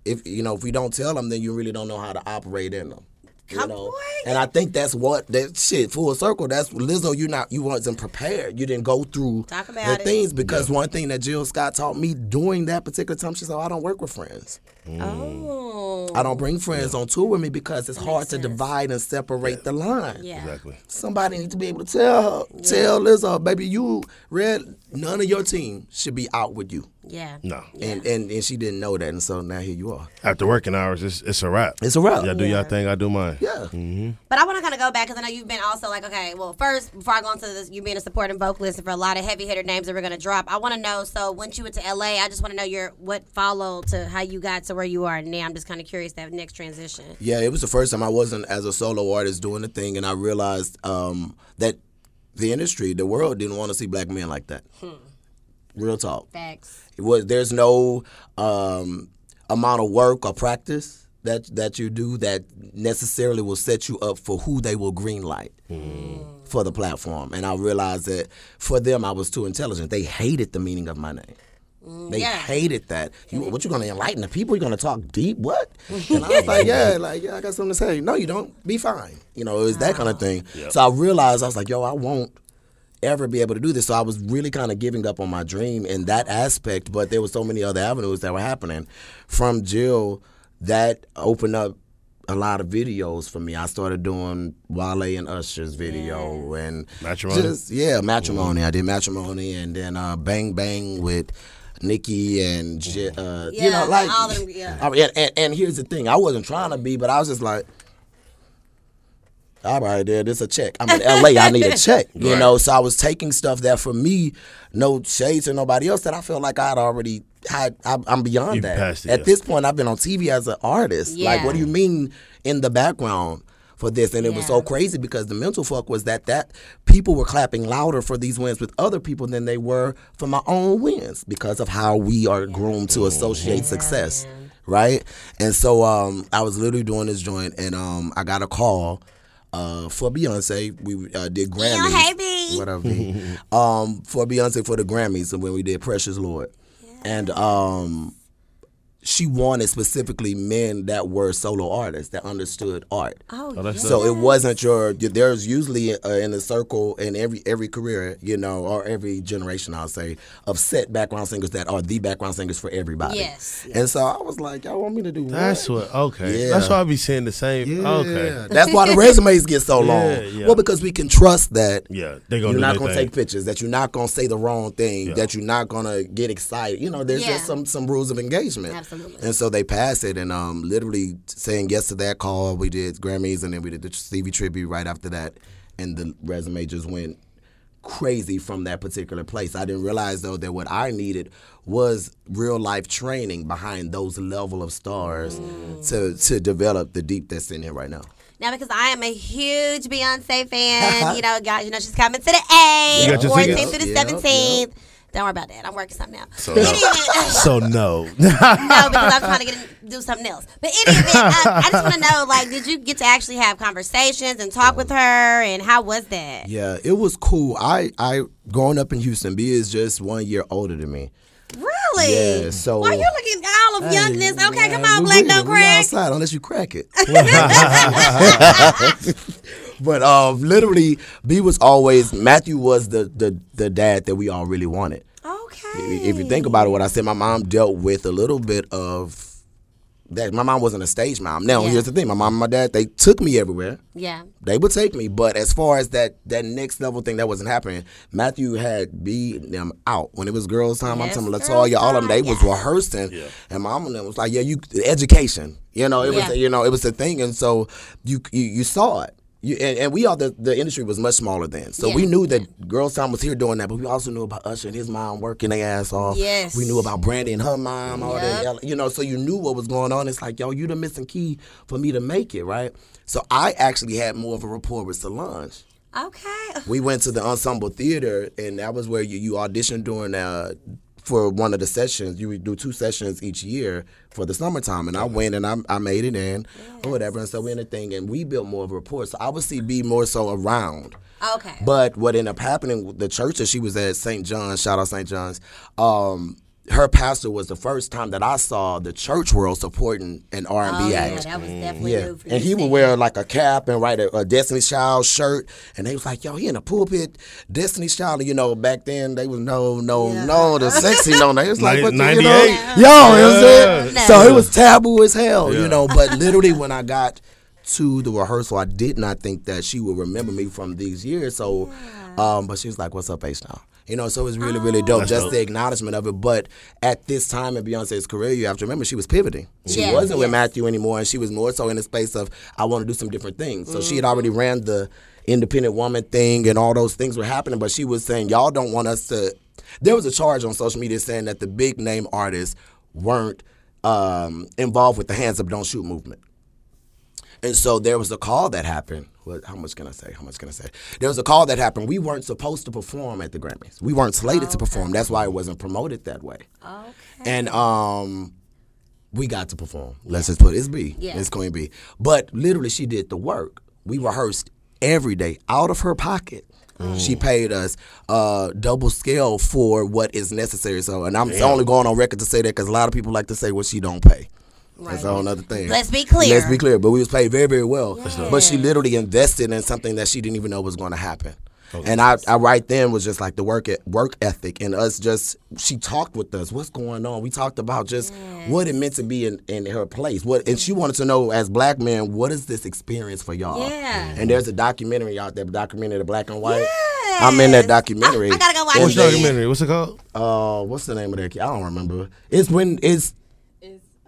If you know, if we don't tell them, then you really don't know how to operate in them. You know, and I think that's what that shit full circle. That's Lizzo. You not you wasn't prepared. You didn't go through Talk about the it. things because one thing that Jill Scott taught me during that particular time, she said, oh, "I don't work with friends. Oh. I don't bring friends on tour with me because it's hard to divide and separate the line. Yeah. Exactly. Somebody needs to be able to tell her, tell Lizzo, baby, you red. None of your team should be out with you. Yeah. No. And, and and she didn't know that, and so now here you are. After working hours, it's it's a wrap. It's a wrap. Y'all do Yeah. y'all thing, I do mine. Yeah. Mm-hmm. But I want to kind of go back because I know you've been also like, okay, well, first, before I go into this, you being a supporting vocalist for a lot of heavy hitter names that we're going to drop, I want to know, so once you went to LA, I just want to know your what followed to how you got to where you are now. I'm just kind of curious that next transition. Yeah, it was the first time I wasn't as a solo artist doing the thing, and I realized um, that the industry, the world, didn't want to see black men like that. Real talk. Facts. It was there's no um, amount of work or practice that that you do that necessarily will set you up for who they will green light for the platform. And I realized that for them, I was too intelligent. They hated the meaning of my name. Mm, they yeah. hated that. You, what you gonna enlighten the people? You gonna talk deep? What? <laughs> And I was like, yeah, like yeah, I got something to say. No, you don't. Be fine. You know, it was that kind of ah. thing. So I realized I was like, yo, I won't ever be able to do this. So I was really kind of giving up on my dream in that aspect. But there were so many other avenues that were happening. From Jill, that opened up a lot of videos for me. I started doing Wale and Usher's video and Matrimony? Just, yeah, matrimony. Mm-hmm. I did matrimony and then uh, Bang Bang with. Nikki and J- uh, you know, like, all of them, yeah. I mean, and, and, and here's the thing: I wasn't trying to be, but I was just like, all right, there, this a check. I'm in LA. I need a <laughs> check. You Right. know, so I was taking stuff that for me, no shades to nobody else, that I felt like I'd already had. I, I'm beyond You that. it, At yeah. this point, I've been on TV as an artist. Like, what do you mean in the background? For this, and it was so crazy because the mental fuck was that that people were clapping louder for these wins with other people than they were for my own wins because of how we are groomed to associate success, right? And so um, I was literally doing this joint, and um, I got a call uh, for Beyonce. We uh, did Grammys. hey, B. What up, B? <laughs> um, for Beyonce for the Grammys, and when we did Precious Lord, and um, she wanted specifically men that were solo artists that understood art. Oh, that's yeah. So it wasn't your. There's usually uh, in a circle in every every career, you know, or every generation, I'll say, of set background singers that are the background singers for everybody. Yes, And so I was like, y'all want me to do That's what? what. Okay. Yeah. That's why I be saying the same. Okay. That's why the resumes get so <laughs> long. Yeah, yeah. Well, because we can trust that Yeah, they gonna you're not gonna thing. take pictures, that you're not gonna say the wrong thing, Yeah. that you're not gonna get excited. You know, there's Yeah. just some some rules of engagement. Absolutely. And so they passed it, and um, literally saying yes to that call. We did Grammys, and then we did the Stevie tribute right after that, and the resume just went crazy from that particular place. I didn't realize though that what I needed was real life training behind those level of stars Mm. to to develop the deep that's in here right now. Now, because I am a huge Beyonce fan, <laughs> you know, guys, you know, she's coming to the A, You got your 14th tickets? through the Yep, 17th. Don't worry about that. I'm working something out. So no. Uh, <laughs> so no. <laughs> no, because I'm trying to get do something else. But in any event, I, I just want to know, like, did you get to actually have conversations and talk with her, and how was that? Yeah, it was cool. I I growing up in Houston, B is just one year older than me. Really? Yeah, so- why Well, you're looking all of youngness. Okay, come on, Black Don't Crack. outside unless you crack it. <laughs> <laughs> but um, literally, B was always Matthew was the the the dad that we all really wanted. Okay. If you think about it, what I said, my mom dealt with a little bit of that. My mom wasn't a stage mom. Now, Yeah. here's the thing: my mom and my dad they took me everywhere. Yeah. They would take me, but as far as that that next level thing that wasn't happening, Matthew had B them out when it was girls' time. Yes, I'm telling girls' LeToya, all of them. They time, was yes. rehearsing, and my mom and them was like, "Yeah, you education." You know, it Yeah. was you know it was the thing, and so you you, you saw it. You, and, and we all the, the industry was much smaller then, so Yeah. we knew that Girls Tyme was here doing that, but we also knew about Usher and his mom working their ass off. Yes. we knew about Brandy and her mom, all Yep. that, you know. So you knew what was going on. It's like, yo, you the missing key for me to make it, right? So I actually had more of a rapport with Solange. Okay. We went to the ensemble theater, and that was where you, you auditioned during uh, for one of the sessions. You would do two sessions each year for the summertime, and I went and I, I made it in or whatever. And so we in the thing, and we built more of a rapport. So I would see B more so around. Okay. But what ended up happening, with the church that she was at, St. John's, shout out St. John's, um, her pastor was the first time that I saw the church world supporting an R and Oh, B yeah, act. that was definitely Yeah, new for and he would wear like a cap and write a, a Destiny's Child shirt, and they was like, "Yo, he in the pulpit, Destiny's Child." And, you know, back then they was no, no, no, the sexy no. They was like, what the- you 98. know, yo, you know what I'm saying? Yeah. So it was taboo as hell, you know. But literally, when I got to the rehearsal, I did not think that she would remember me from these years. So, um, but she was like, "What's up, Ace now?" You know, so it was really, really dope. That's just dope. the acknowledgement of it. But at this time in Beyonce's career, you have to remember she was pivoting. She Yeah, wasn't with. Matthew anymore, and she was more so in the space of I want to do some different things. So she had already ran the independent woman thing, and all those things were happening. But she was saying, "Y'all don't want us to." There was a charge on social media saying that the big name artists weren't um, involved with the Hands Up Don't Shoot movement. And so there was a call that happened. What, how much can I say? How much can I say? There was a call that happened. We weren't supposed to perform at the Grammys. We weren't slated to perform. That's why it wasn't promoted that way. Okay. And um, we got to perform. Let's just put it. It's B. Yeah. It's going to be. But literally, she did the work. We rehearsed every day out of her pocket. She paid us uh, double scale for what is necessary. So, and I'm only going on record to say that because a lot of people like to say what she don't pay. That's a whole other thing. Let's be clear. Let's be clear. But we was paid very, very well. But she literally invested in something that she didn't even know was going to happen. And I, I right then was just like the work et- work ethic and us just she talked with us. What's going on? We talked about just what it meant to be in, in her place. What and she wanted to know as black men, what is this experience for y'all? Yeah. And there's a documentary out there, documentary the black and white. I'm in that documentary. I gotta go watch And What's it. the documentary? What's it called? Uh, what's the name of that? I don't remember. It's when it's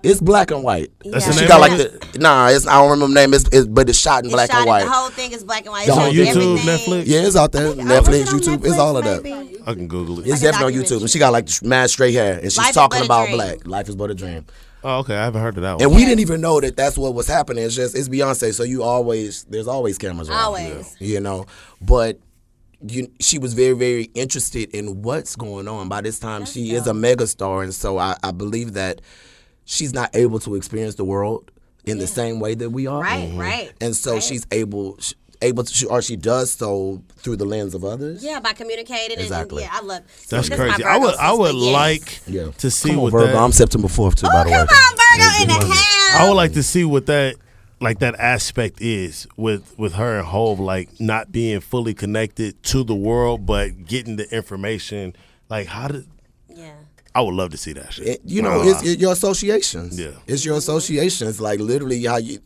it's black and white. That's Yeah. She got like the nah. It's I don't remember the name. It's, it's but it's shot in It's black shot and white. The whole thing is black and white. The It whole- shows YouTube, everything. Netflix? yeah, it's out there. Is Netflix, it on YouTube, it's all of that. maybe? I can Google it. It's Like definitely on YouTube. And she got like mad straight hair, and she's Life talking about black. Life is but a dream. Oh, okay. I haven't heard of that One. And one. we didn't even know that that's what was happening. It's just it's Beyonce, so you always there's always cameras around. Always. you know. But you, she was very very interested in what's going on. By this time, she is a megastar, and so I, I believe that she's not able to experience the world in the same way that we are. Right, mm-hmm. right. And so she's able sh- able to, or she does so through the lens of others. Yeah, by communicating. Exactly. And, yeah, I love. That's this crazy. I would I would yes. like Yeah. to see Come on, what Virgo. that I'm September 4th too, oh, by the way. Come on, Virgo in the house. I would like to see what that like that aspect is with with her and Hov, like not being fully connected to the world, but getting the information. Like how did Yeah. I would love to see that shit. It- you know, Wow. it's, it's your associations. Yeah. it's your associations. Like literally, how you,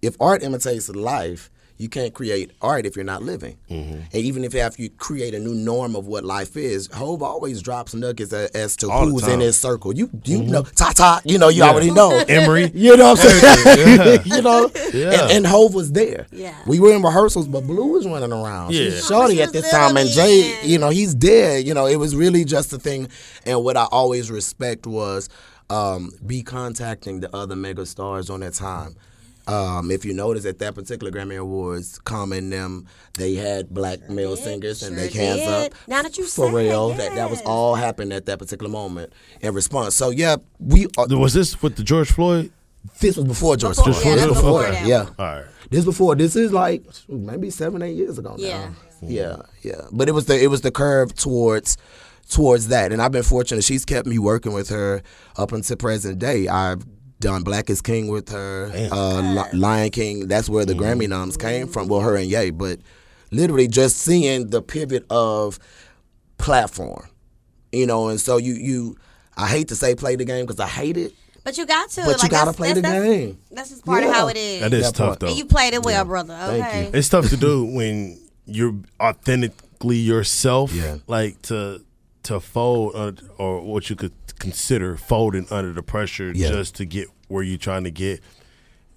if art imitates life, you can't create art if you're not living. Mm-hmm. And even if after you create a new norm of what life is, Hov always drops nuggets as, as to All who's in. Mm-hmm. his circle. You you know, ta ta. You know, you Yeah. already know. <laughs> Emery. <laughs> You know what I'm saying? Yeah. <laughs> you know? Yeah. And, and Hov was there. Yeah. We were in rehearsals, but Blue was running around. Yeah. She's shorty She at this time. And Jay, then. you know, he's dead. You know, it was really just a thing. And what I always respect was um, be contacting the other mega stars on that time. Um, if you notice at that particular Grammy Awards, Common them, they had black male did, singers and they hands did. up. Now that you for say real, it, that that was all happened at that particular moment in response. So yeah, we are, Was this with the George Floyd? this was before George Before- Floyd. yeah, this before, before that yeah. All right. This before this is like maybe seven eight years ago. Yeah. now. yeah, yeah. But it was the it was the curve towards towards that, and I've been fortunate. She's kept me working with her up until present day. I've done Black is King with her, uh, Li- Lion King. That's where the Grammy noms came from. Well, her and Ye, but literally just seeing the pivot of platform, you know, and so you you. I hate to say play the game because I hate it. But you got to. But you gotta that's- play the that's- game. That's just part of how it is. That is That tough part. though. And you played it well, brother. Thank Okay. you. It's tough to do when you're authentically yourself. Yeah. Like to to fold under, or what you could consider folding under the pressure Yeah. just to get where you're trying to get.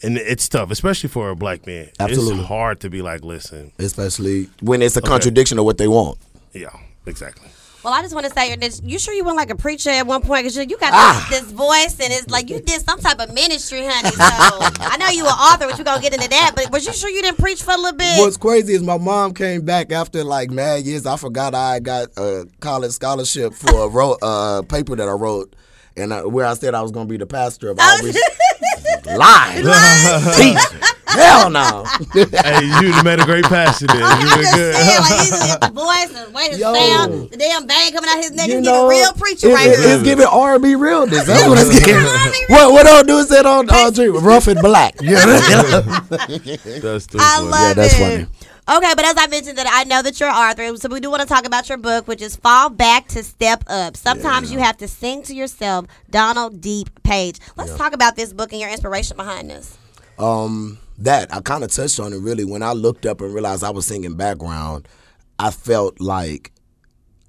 And it's tough, especially for a black man. Absolutely. It's hard to be like, listen, Especially when it's a contradiction of what they want. yeah, exactly. Well, I just want to say, you sure you weren't like a preacher at one point? Because you, you got Ah. this, this voice, and it's like you did some type of ministry, honey. So I know you were an author, but going to get into that. But was you sure you didn't preach for a little bit? What's crazy is my mom came back after like mad years. I forgot I got a college scholarship for a wrote, uh, paper that I wrote, and I, where I said I was going to be the pastor of outreach. <laughs> Lies, <laughs> teach. Hell no. <laughs> hey, you done made a great passion there. You I'm did just good. saying, like he's <laughs> got the voice, the way his Yo. sound, the damn bang coming out his neck. You He's know, getting real preacher it- right it- here. It's giving R&B realness. That's what it's giving. R&B what what I'll do is that on uh, Dream, rough and black. <laughs> Yeah. That's too I funny. love that's it. funny. Okay, but as I mentioned that I know that you're Arthur, so we do want to talk about your book, which is Fall Back to Step Up. Sometimes you have to sing to yourself, Donald DéP Paige. Let's talk about this book and your inspiration behind this. um, that I kind of touched on it really when I looked up and realized I was singing background. I felt like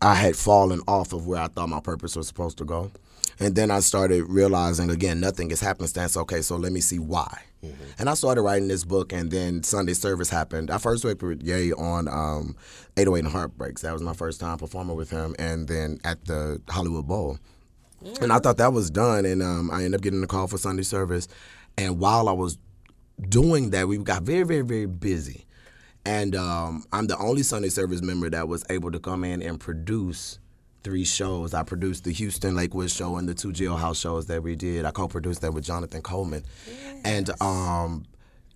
I had fallen off of where I thought my purpose was supposed to go. And then I started realizing again, nothing is happenstance. Okay, so let me see why. And I started writing this book, and then Sunday service happened. I first worked with Ye on um, 808 and Heartbreaks. That was my first time performing with him, and then at the Hollywood Bowl. And I thought that was done, and um, I ended up getting a call for Sunday service. And while I was doing that, we got very, very, very busy. And um, I'm the only Sunday service member that was able to come in and produce three shows. I produced the Houston Lakewood show and the two jailhouse shows that we did. I co-produced that with Jonathan Coleman, and um,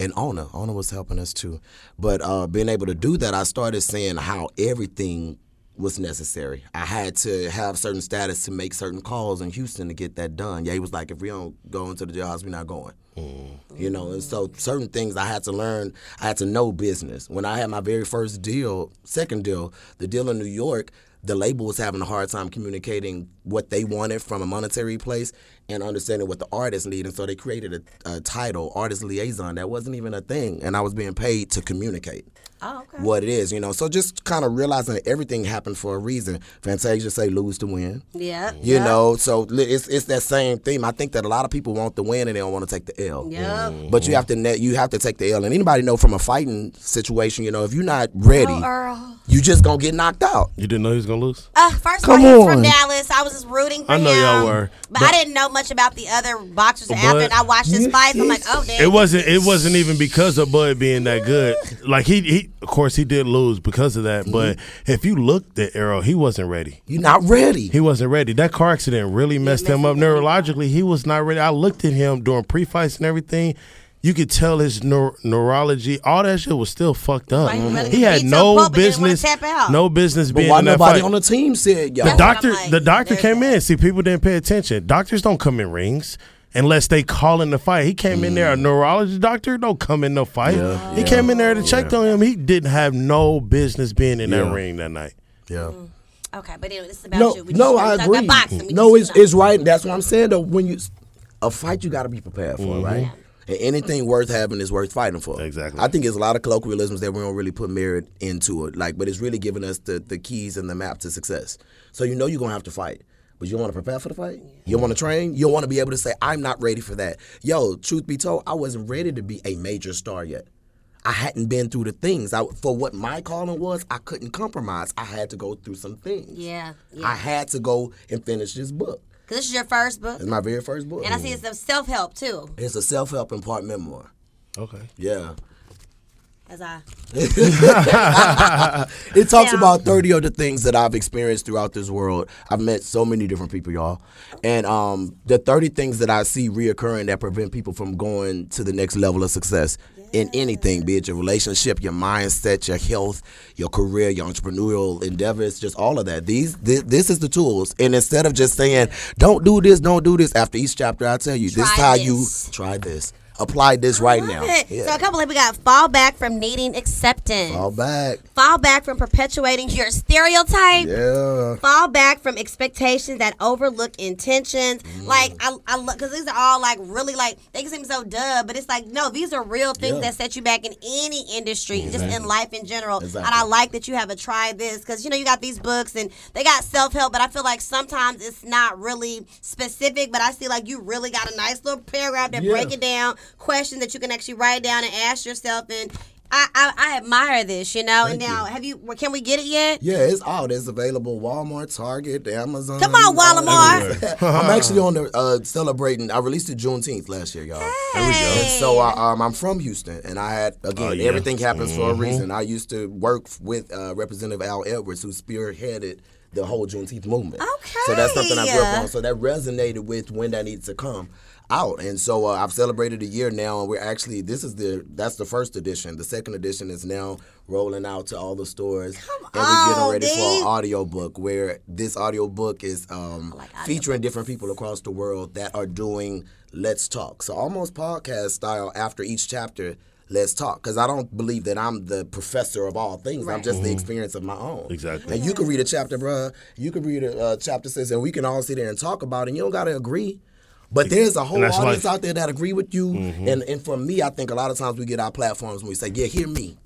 and Ona. Ona was helping us too. But uh, being able to do that, I started seeing how everything was necessary. I had to have certain status to make certain calls in Houston to get that done. Yeah, he was like, if we don't go into the jailhouse, we're not going. Mm-hmm. You know, and so certain things I had to learn. I had to know business. When I had my very first deal, second deal, the deal in New York, the label was having a hard time communicating what they wanted from a monetary place and understanding what the artist needed. And so they created a, a title, artist liaison, that wasn't even a thing, and I was being paid to communicate Oh, okay. what it is, you know. So just kind of realizing that everything happened for a reason. Fantasia say lose to win. Yeah. You yeah. know, so it's it's that same theme. I think that a lot of people want the win and they don't want to take the L. Yeah. But you have to net, you have to take the L. And anybody know from a fighting situation, you know, if you're not ready, Oh, Earl. you just gonna get knocked out. You didn't know he was gonna lose? Uh, first Come of all, he's from. Dallas. I was just rooting for I know him. y'all were. But, But- I didn't know much about the other boxers But- after I watched his fights. I'm like, oh, damn. It wasn't. It wasn't even because of Bud being that good. Like he, he of course, he did lose because of that. Mm-hmm. But if you looked at Errol, he wasn't ready. You're not ready. He wasn't ready. That car accident really messed him up neurologically. He was not ready. I looked at him during pre-fights and everything. You could tell his neur- neurology, all that shit was still fucked up. Right, mm-hmm. he He had beat no up Pope and didn't wanna business, tap out. no business but being why in that nobody fight. on the team said, y'all? The That's doctor, like, the doctor came that. in. See, people didn't pay attention. Doctors don't come in rings unless they call in the fight. He came in there. A mm. neurologist doctor don't come in no fight. he came in there to check on him. He didn't have no business being in that ring that night. yeah. Mm. Okay, but anyway, this is about No, you. We no, just, I agree. About boxing. No, it's it's right. That's what I'm saying. Though, when you a fight, you got to be prepared for, mm-hmm. right? And anything worth having is worth fighting for. Exactly. I think it's a lot of colloquialisms that we don't really put merit into it, like, but it's really giving us the the keys and the map to success. So you know you're gonna have to fight. But you want to prepare for the fight? You want to train? You want to be able to say, I'm not ready for that. Yo, truth be told, I wasn't ready to be a major star yet. I hadn't been through the things. I, for what my calling was, I couldn't compromise. I had to go through some things. Yeah, yeah. I had to go and finish this book. Because this is your first book. It's my very first book. And I see it's a self help too. It's a self help and part memoir. Okay. Yeah. As I <laughs> It talks Yeah. about 30 of the things that I've experienced throughout this world. I've met so many different people, y'all. And um, the 30 things that I see reoccurring that prevent people from going to the next level of success in anything, be it your relationship, your mindset, your health, your career, your entrepreneurial endeavors, just all of that. These this, this is the tools. And instead of just saying, don't do this, don't do this, after each chapter I tell you, this is how this. you try this. Apply this right now. Yeah. So a couple of we got fall back from needing acceptance. Fall back. Fall back from perpetuating your stereotype. Yeah. Fall back from expectations that overlook intentions. Mm. Like I, I love because these are all like really like they can seem so dumb, but it's like no, these are real things Yeah. that set you back in any industry, just in life in general. Exactly. And I like that you have a try this because you know you got these books and they got self help, but I feel like sometimes it's not really specific. But I see like you really got a nice little paragraph that Yeah. break it down, questions that you can actually write down and ask yourself and. I, I, I admire this, you know. and now, you. have you? Can we get it yet? Yeah, it's out. It's available Walmart, Target, Amazon. Come on, Walmart. I'm <laughs> actually on the uh, celebrating. I released it Juneteenth last year, y'all. There we go. And so I, um, I'm from Houston, and I had again Oh, yeah. everything happens for a reason. I used to work with uh, Representative Al Edwards, who spearheaded the whole Juneteenth movement. Okay. So that's something I grew up on. So that resonated with when that needs to come out. And so uh, I've celebrated a year now, and we're actually this is the that's the first edition. The second edition is now rolling out to all the stores, and we're getting on, ready for an audio book where this audio book is um, like featuring different people across the world that are doing Let's Talk. So almost podcast style after each chapter. Let's talk, because I don't believe that I'm the professor of all things. I'm Right. just the experience of my own. Exactly. And you can read a chapter, bruh. You can read a uh, chapter six, and we can all sit there and talk about it. And you don't gotta agree. But there's a whole audience life. out there that agree with you. Mm-hmm. And and for me, I think a lot of times we get our platforms and we say, Yeah, hear me.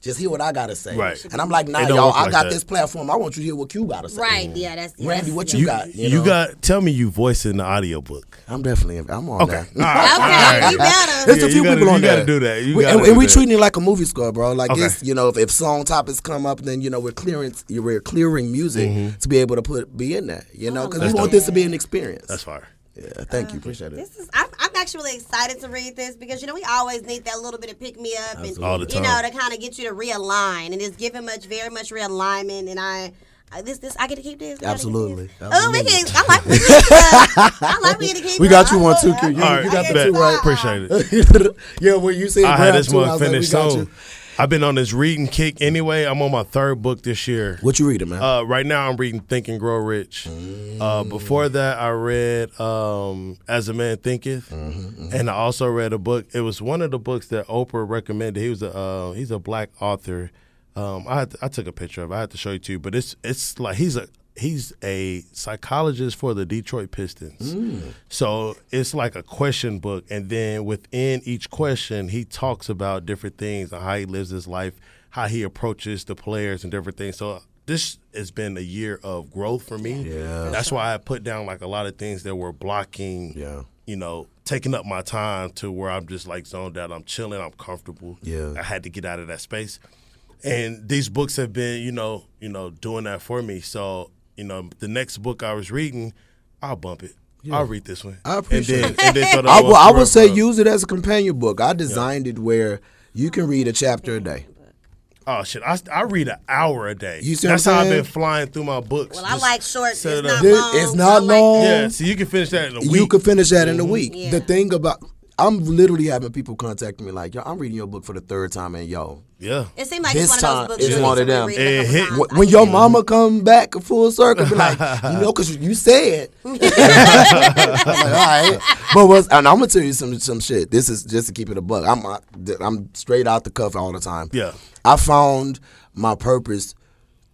Just hear what I gotta say. Right. And I'm like, nah, y'all, work I like got that. this platform. I want you to hear what Q gotta say. Right. Yeah. That's yeah, Randy, what yeah. you, You, got? you, You, know? got tell me you voice in the audiobook. I'm definitely I'm on Okay. that. All right. <laughs> Okay, All right. you better. There's Yeah, a few gotta- people on you gotta do that. You we, gotta and, do and we that. treating it like a movie score, bro. Like Okay. it's you know, if, if song topics come up, then you know we're clearing we're clearing music mm-hmm. to be able to put be in there. You know, oh, because we want this to be an experience. That's fire. Yeah, thank you, appreciate it. This is. I'm, I'm actually excited to read this because you know we always need that little bit of pick me up and All the you know time. to kind of get you to realign and it's giving much very much realignment and I. I- This, this, I get to keep this. We gotta keep Absolutely. Oh, we Absolutely. can. I like. <laughs> We can, uh, I like we get to keep. We got you I- one too, I- Q. You, All right, you got the bet. two right. Appreciate it. <laughs> yeah, when you said I grab had this two, I one was like, we finished got soon. I've been on this reading kick anyway. I'm on my third book this year. What you reading, man? Uh, right now, I'm reading Think and Grow Rich. Uh, before that, I read um, As a Man Thinketh, and I also read a book. It was one of the books that Oprah recommended. He was a uh, he's a black author. Um, I had to- I took a picture of. it. I had to show you too, but it's it's like he's a he's a psychologist for the Detroit Pistons. Mm. So it's like a question book, and then within each question, he talks about different things and how he lives his life, how he approaches the players, and different things. So this has been a year of growth for me. Yeah. that's why I put down like a lot of things that were blocking. Yeah. you know, taking up my time to where I'm just like zoned out. I'm chilling. I'm comfortable. Yeah. I had to get out of that space, and these books have been, you know, you know, doing that for me. So you know, the next book I was reading, I'll bump it. I'll read this one. I appreciate and it. And then throw the I, would- one I for would say referral. use it as a companion book. I designed it where you can read a chapter a day. Oh shit! I, I read an hour a day. You see That's what I'm how I've been flying through my books. Well, I like short. It's set it not long. it's not I like- long. Yeah, so you can finish that in a week. You could finish that in a mm-hmm. week. Yeah. The thing about I'm literally having people contacting me like, yo, I'm reading your book for the third time, and yo, yeah. It seemed like This it's one time of those books. is one of to them. It couple hit- times. when, I when get your mama come back full circle, be like, <laughs> you know, because you said. <laughs> <laughs> I'm like, all right, but what's, and I'm gonna tell you some some shit. This is just to keep it a buck. I'm uh, I'm straight out the cuff all the time. Yeah. I found my purpose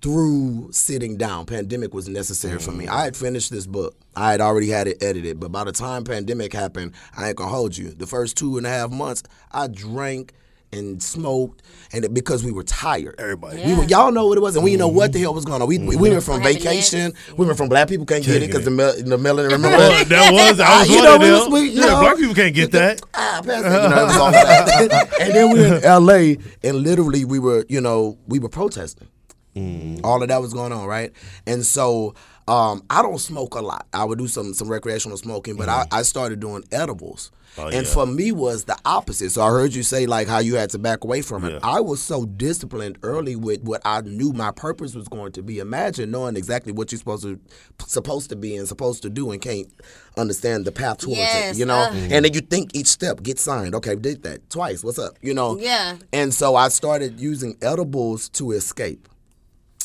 through sitting down. Pandemic was necessary for me. I had finished this book. I had already had it edited, but by the time pandemic happened, I ain't gonna hold you. The first two and a half months, I drank and smoked, and it, because we were tired. Everybody. We were, y'all know what it was, and we didn't know what the mm-hmm. hell was going on. We, we mm-hmm. went from What happened vacation. We went from black people can't get it because the, mel- the melanin. <laughs> Remember Well, that? that was I was <laughs> You know, we them. was- we- you yeah, know, black people can't get that. <laughs> ah, pass you know, it was all that. and then we were in L.A. and literally we were, you know, we were protesting. Mm-hmm. All of that was going on, right? And so um, I don't smoke a lot. I would do some some recreational smoking, but I, I started doing edibles. Oh, and yeah. for me was the opposite. So I heard you say like how you had to back away from it. Yeah. I was so disciplined early with what I knew my purpose was going to be. Imagine knowing exactly what you're supposed to supposed to be and supposed to do and can't understand the path towards Yes, it. You know? uh. And then you think each step, get signed. Okay, did that twice. What's up? You know? Yeah. And so I started using edibles to escape.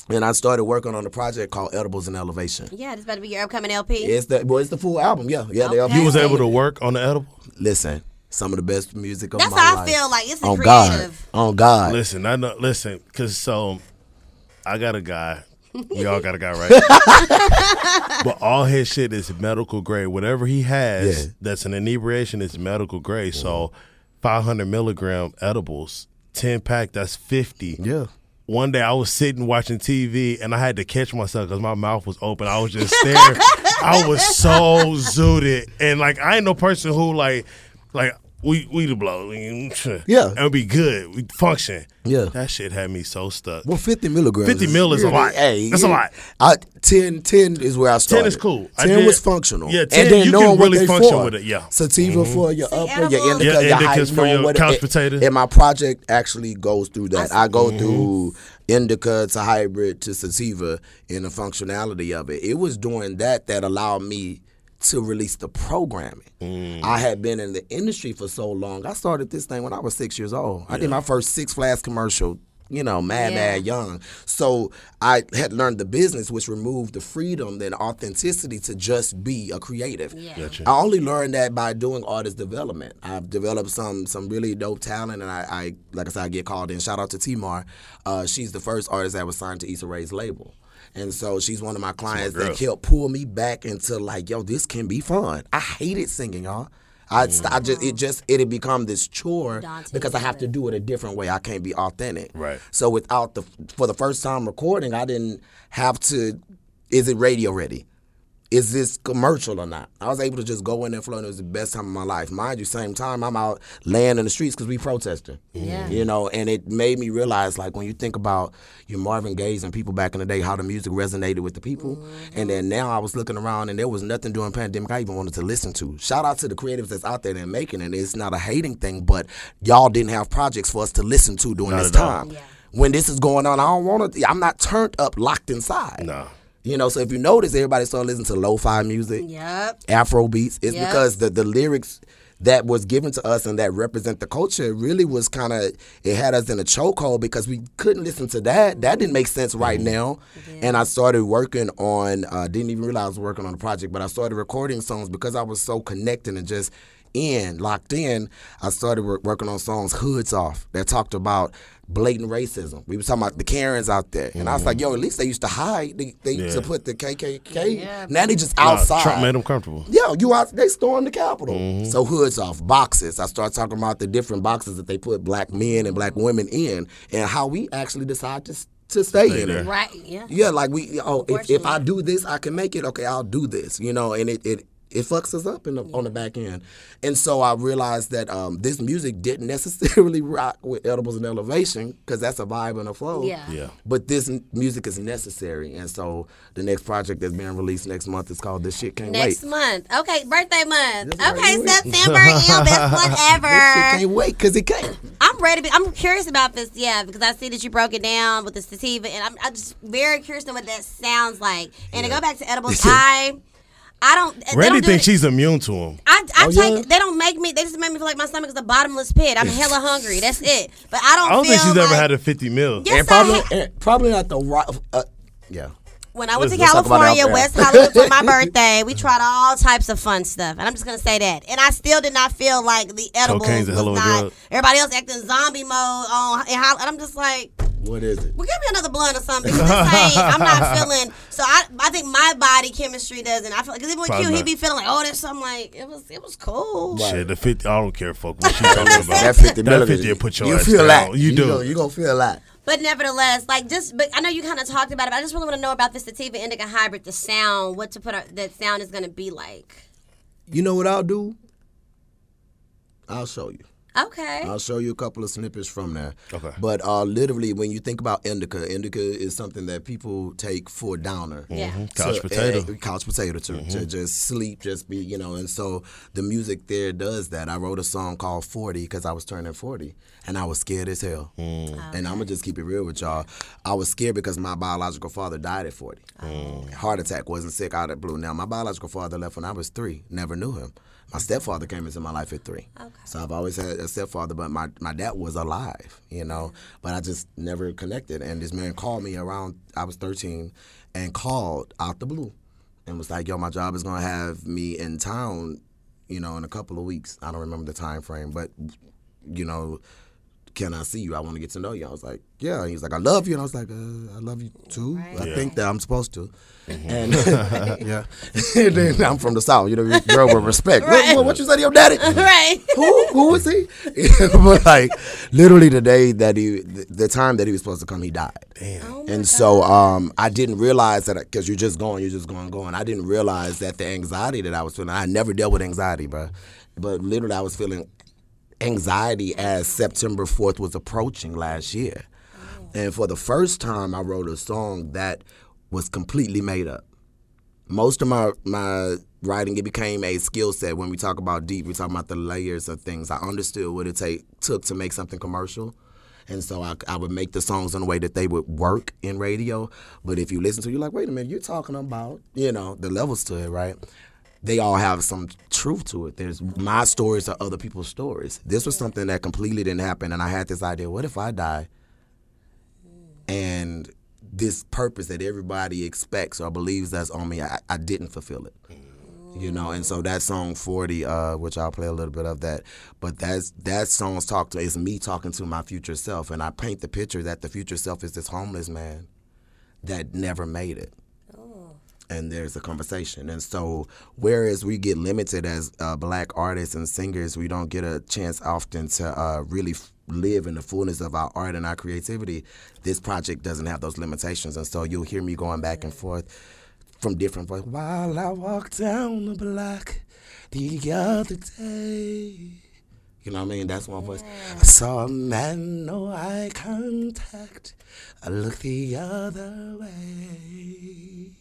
And I started working on a project called Edibles and Elevation. Yeah, this to be your upcoming LP. It's the well, it's the full album, yeah. Yeah, the Okay. album. You was able to work on the edible. listen, some of the best music of That's my how I feel like it's a on creative. God. On God. Listen, I know. Listen, because so I got a guy. We all got a guy, right? <laughs> but all his shit is medical grade. Whatever he has Yeah. that's an inebriation is medical grade. So 500 milligram edibles, 10 pack, that's 50. Yeah. One day I was sitting watching TV and I had to catch myself because my mouth was open. I was just staring. <laughs> I was so zooted. And like, I ain't no person who like, like, we we the blow. We- <laughs> Yeah. and be good. We function. Yeah. that shit had me so stuck. Well, 50 milligrams. 50 mil is a lot. That's a lot. I, 10, 10 is where I started. is cool. 10 did- was functional. Yeah, and then you knowing can what really they function for. with it, yeah. Mm-hmm. Sativa for your See, upper, your edibles- indica, Yeah, your indicas height, for your what couch it- potato. And my project actually goes through that. I go Mm-hmm. through indica to hybrid to sativa in the functionality of it. It was doing that that allowed me to release the programming. Mm. I had been in the industry for so long. I started this thing when I was six years old. I did my first Six Flags commercial. You know, mad, Yeah. mad young. So I had learned the business, which removed the freedom and authenticity to just be a creative. Yeah. Gotcha. I only learned that by doing artist development. I've developed some some really dope talent, and I, I like I said, I get called in. Shout out to Timar. Uh, she's the first artist that was signed to Issa Rae's label. And so she's one of my clients girl. that helped pull me back into like, yo, this can be fun. I hated singing, y'all. I, st- I just it mm-hmm. just it had become this chore Daunting because I have to to do it a different way. I can't be authentic. Right. So without the for the first time recording, I didn't have to. Is it radio ready? Is this commercial or not? I was able to just go in there flow, and it was the best time of my life. Mind you, same time I'm out laying in the streets because we protesting. Yeah. You know, and it made me realize, like, when you think about your Marvin Gaye's and people back in the day, how the music resonated with the people. Mm-hmm. And then now I was looking around, and there was nothing during pandemic I even wanted to listen to. Shout out to the creatives that's out there that making it. It's not a hating thing, but y'all didn't have projects for us to listen to during Not this time. Yeah. When this is going on, I don't want to. I'm not turned up, locked inside. Nah. You know, so if you notice, everybody started listening to lo-fi music. Yep. Afro beats. It's Yep. because the, the lyrics that was given to us and that represent the culture really was kind of it had us in a chokehold because we couldn't listen to that. That didn't make sense right now. And I started working on uh, didn't even realize I was working on a project, but I started recording songs because I was so connected and just in locked in. I started working on songs hoods off that talked about blatant racism. We was talking about the Karens out there, and I was like, mm-hmm. yo, at least they used to hide. They, they used to put the KKK. Yeah. Now they just Nah, outside. Trump made them comfortable. Yeah, you out they stormed the Capitol. Mm-hmm. So hoods off, boxes. I start talking about the different boxes that they put black men and black women in and how we actually decide to to stay, Stay in there. it. Right. Yeah. Yeah, like we oh if, if I do this, I can make it. Okay, I'll do this. You know, and it it it fucks us up in the, on the back end. And so I realized that um, this music didn't <laughs> necessarily rock with edibles and elevation because that's a vibe and a flow. Yeah. Yeah. But this n- music is necessary. And so the next project that's being released next month is called This Shit Can't Next Wait. month. Okay, birthday month. That's okay, right. September. <laughs> Ew, best month This shit can't wait because it can't. I'm ready. To be, I'm curious about this, yeah, because I see that you broke it down with the sativa, and I'm, I'm just very curious to what that sounds like. And to go back to edibles, <laughs> I, I don't. they Randy don't thinks she's immune to him. I, I Oh, take. yeah? They don't make me. They just make me feel like my stomach is a bottomless pit. I'm hella hungry. That's it. But I don't. I don't feel think she's ever had a 50 mil. Yes, and probably, I ha- and probably not the right. Uh, yeah. When I went to Let's- let's talk about it California. West Hollywood for my <laughs> birthday, we tried all types of fun stuff, and I'm just gonna say that. And I still did not feel like the edibles Cocaine's was hell not. drug. Everybody else acting zombie mode on, and how- and I'm just like, What is it? well, give me another blunt or something. Because this ain't, I'm not feeling. So I, I think my body chemistry doesn't. I feel because even with Probably Q, he not. be feeling like, oh, there's something like it was. It was cool. Shit, the 50, I don't care, fuck what she <laughs> talking about. That 50 That 50 put your you ass feel down. that. You do. Gonna, you gonna feel that. But nevertheless, like just, but I know you kind of talked about it. I just really want to know about this the sativa indica hybrid, the sound, what to put that sound is going to be like. You know what I'll do? I'll show you. Okay. I'll show you a couple of snippets from there. Okay. But uh, literally, when you think about indica, indica is something that people take for a downer. Yeah. Mm-hmm. Couch to- potato. couch potato to, to mm-hmm. just sleep, just be, you know. And so the music there does that. I wrote a song called 40 because I was turning 40 and I was scared as hell. Mm. And I'm going to just keep it real with y'all. I was scared because my biological father died at 40. Mm. Heart attack, wasn't sick out of blue. Now, my biological father left when I was three, never knew him. My stepfather came into my life at three. So I've always had a stepfather, but my, my dad was alive, you know, but I just never connected. And this man called me around, I was 13, and called out the blue and was like, yo, my job is going to have me in town, you know, in a couple of weeks. I don't remember the time frame, but, you know, can I see you? I want to get to know you. I was like, yeah. And he was like, I love you. And I was like, uh, I love you too. I Yeah. think that I'm supposed to. And <laughs> yeah. <laughs> and then I'm from the South. You know, girl with respect. What, what, what you say to your daddy? <laughs> right. who who was he? but like literally the day that he, the, the time that he was supposed to come, he died. Oh and so um, I didn't realize that because you're just going, you're just going, going. I didn't realize that the anxiety that I was feeling. I never dealt with anxiety, bro. But literally, I was feeling anxiety as September 4th was approaching last year. Oh. And for the first time, I wrote a song that was completely made up. Most of my, my writing, it became a skill set. When we talk about deep, we talk about the layers of things. I understood what it take, took to make something commercial. And so I, I would make the songs in a way that they would work in radio. But if you listen to it, you're like, wait a minute, you're talking about, you know, the levels to it, right? They all have some truth to it. There's my stories are other people's stories. This was something that completely didn't happen. And I had this idea what if I die? And this purpose that everybody expects or believes that's on me, I, I didn't fulfill it you know and so that song 40 uh, which i'll play a little bit of that but that's that song's talk to is me talking to my future self and i paint the picture that the future self is this homeless man that never made it and there's a conversation and so whereas we get limited as uh, black artists and singers we don't get a chance often to uh, really f- live in the fullness of our art and our creativity this project doesn't have those limitations and so you'll hear me going back and forth from different voices. While I walked down the block the other day. You know what I mean? That's one voice. I saw a man, no eye contact. I looked the other way.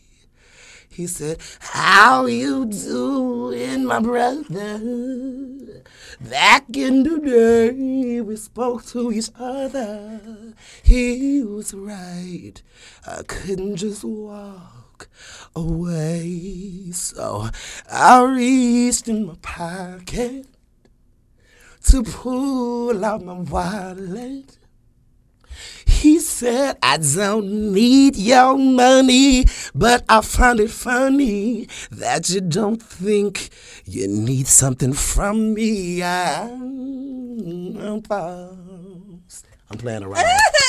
He said, How you doing, my brother? Back in the day, we spoke to each other. He was right. I couldn't just walk away. So I reached in my pocket to pull out my wallet. He said, I don't need your money, but I find it funny that you don't think you need something from me. I'm, I'm playing around.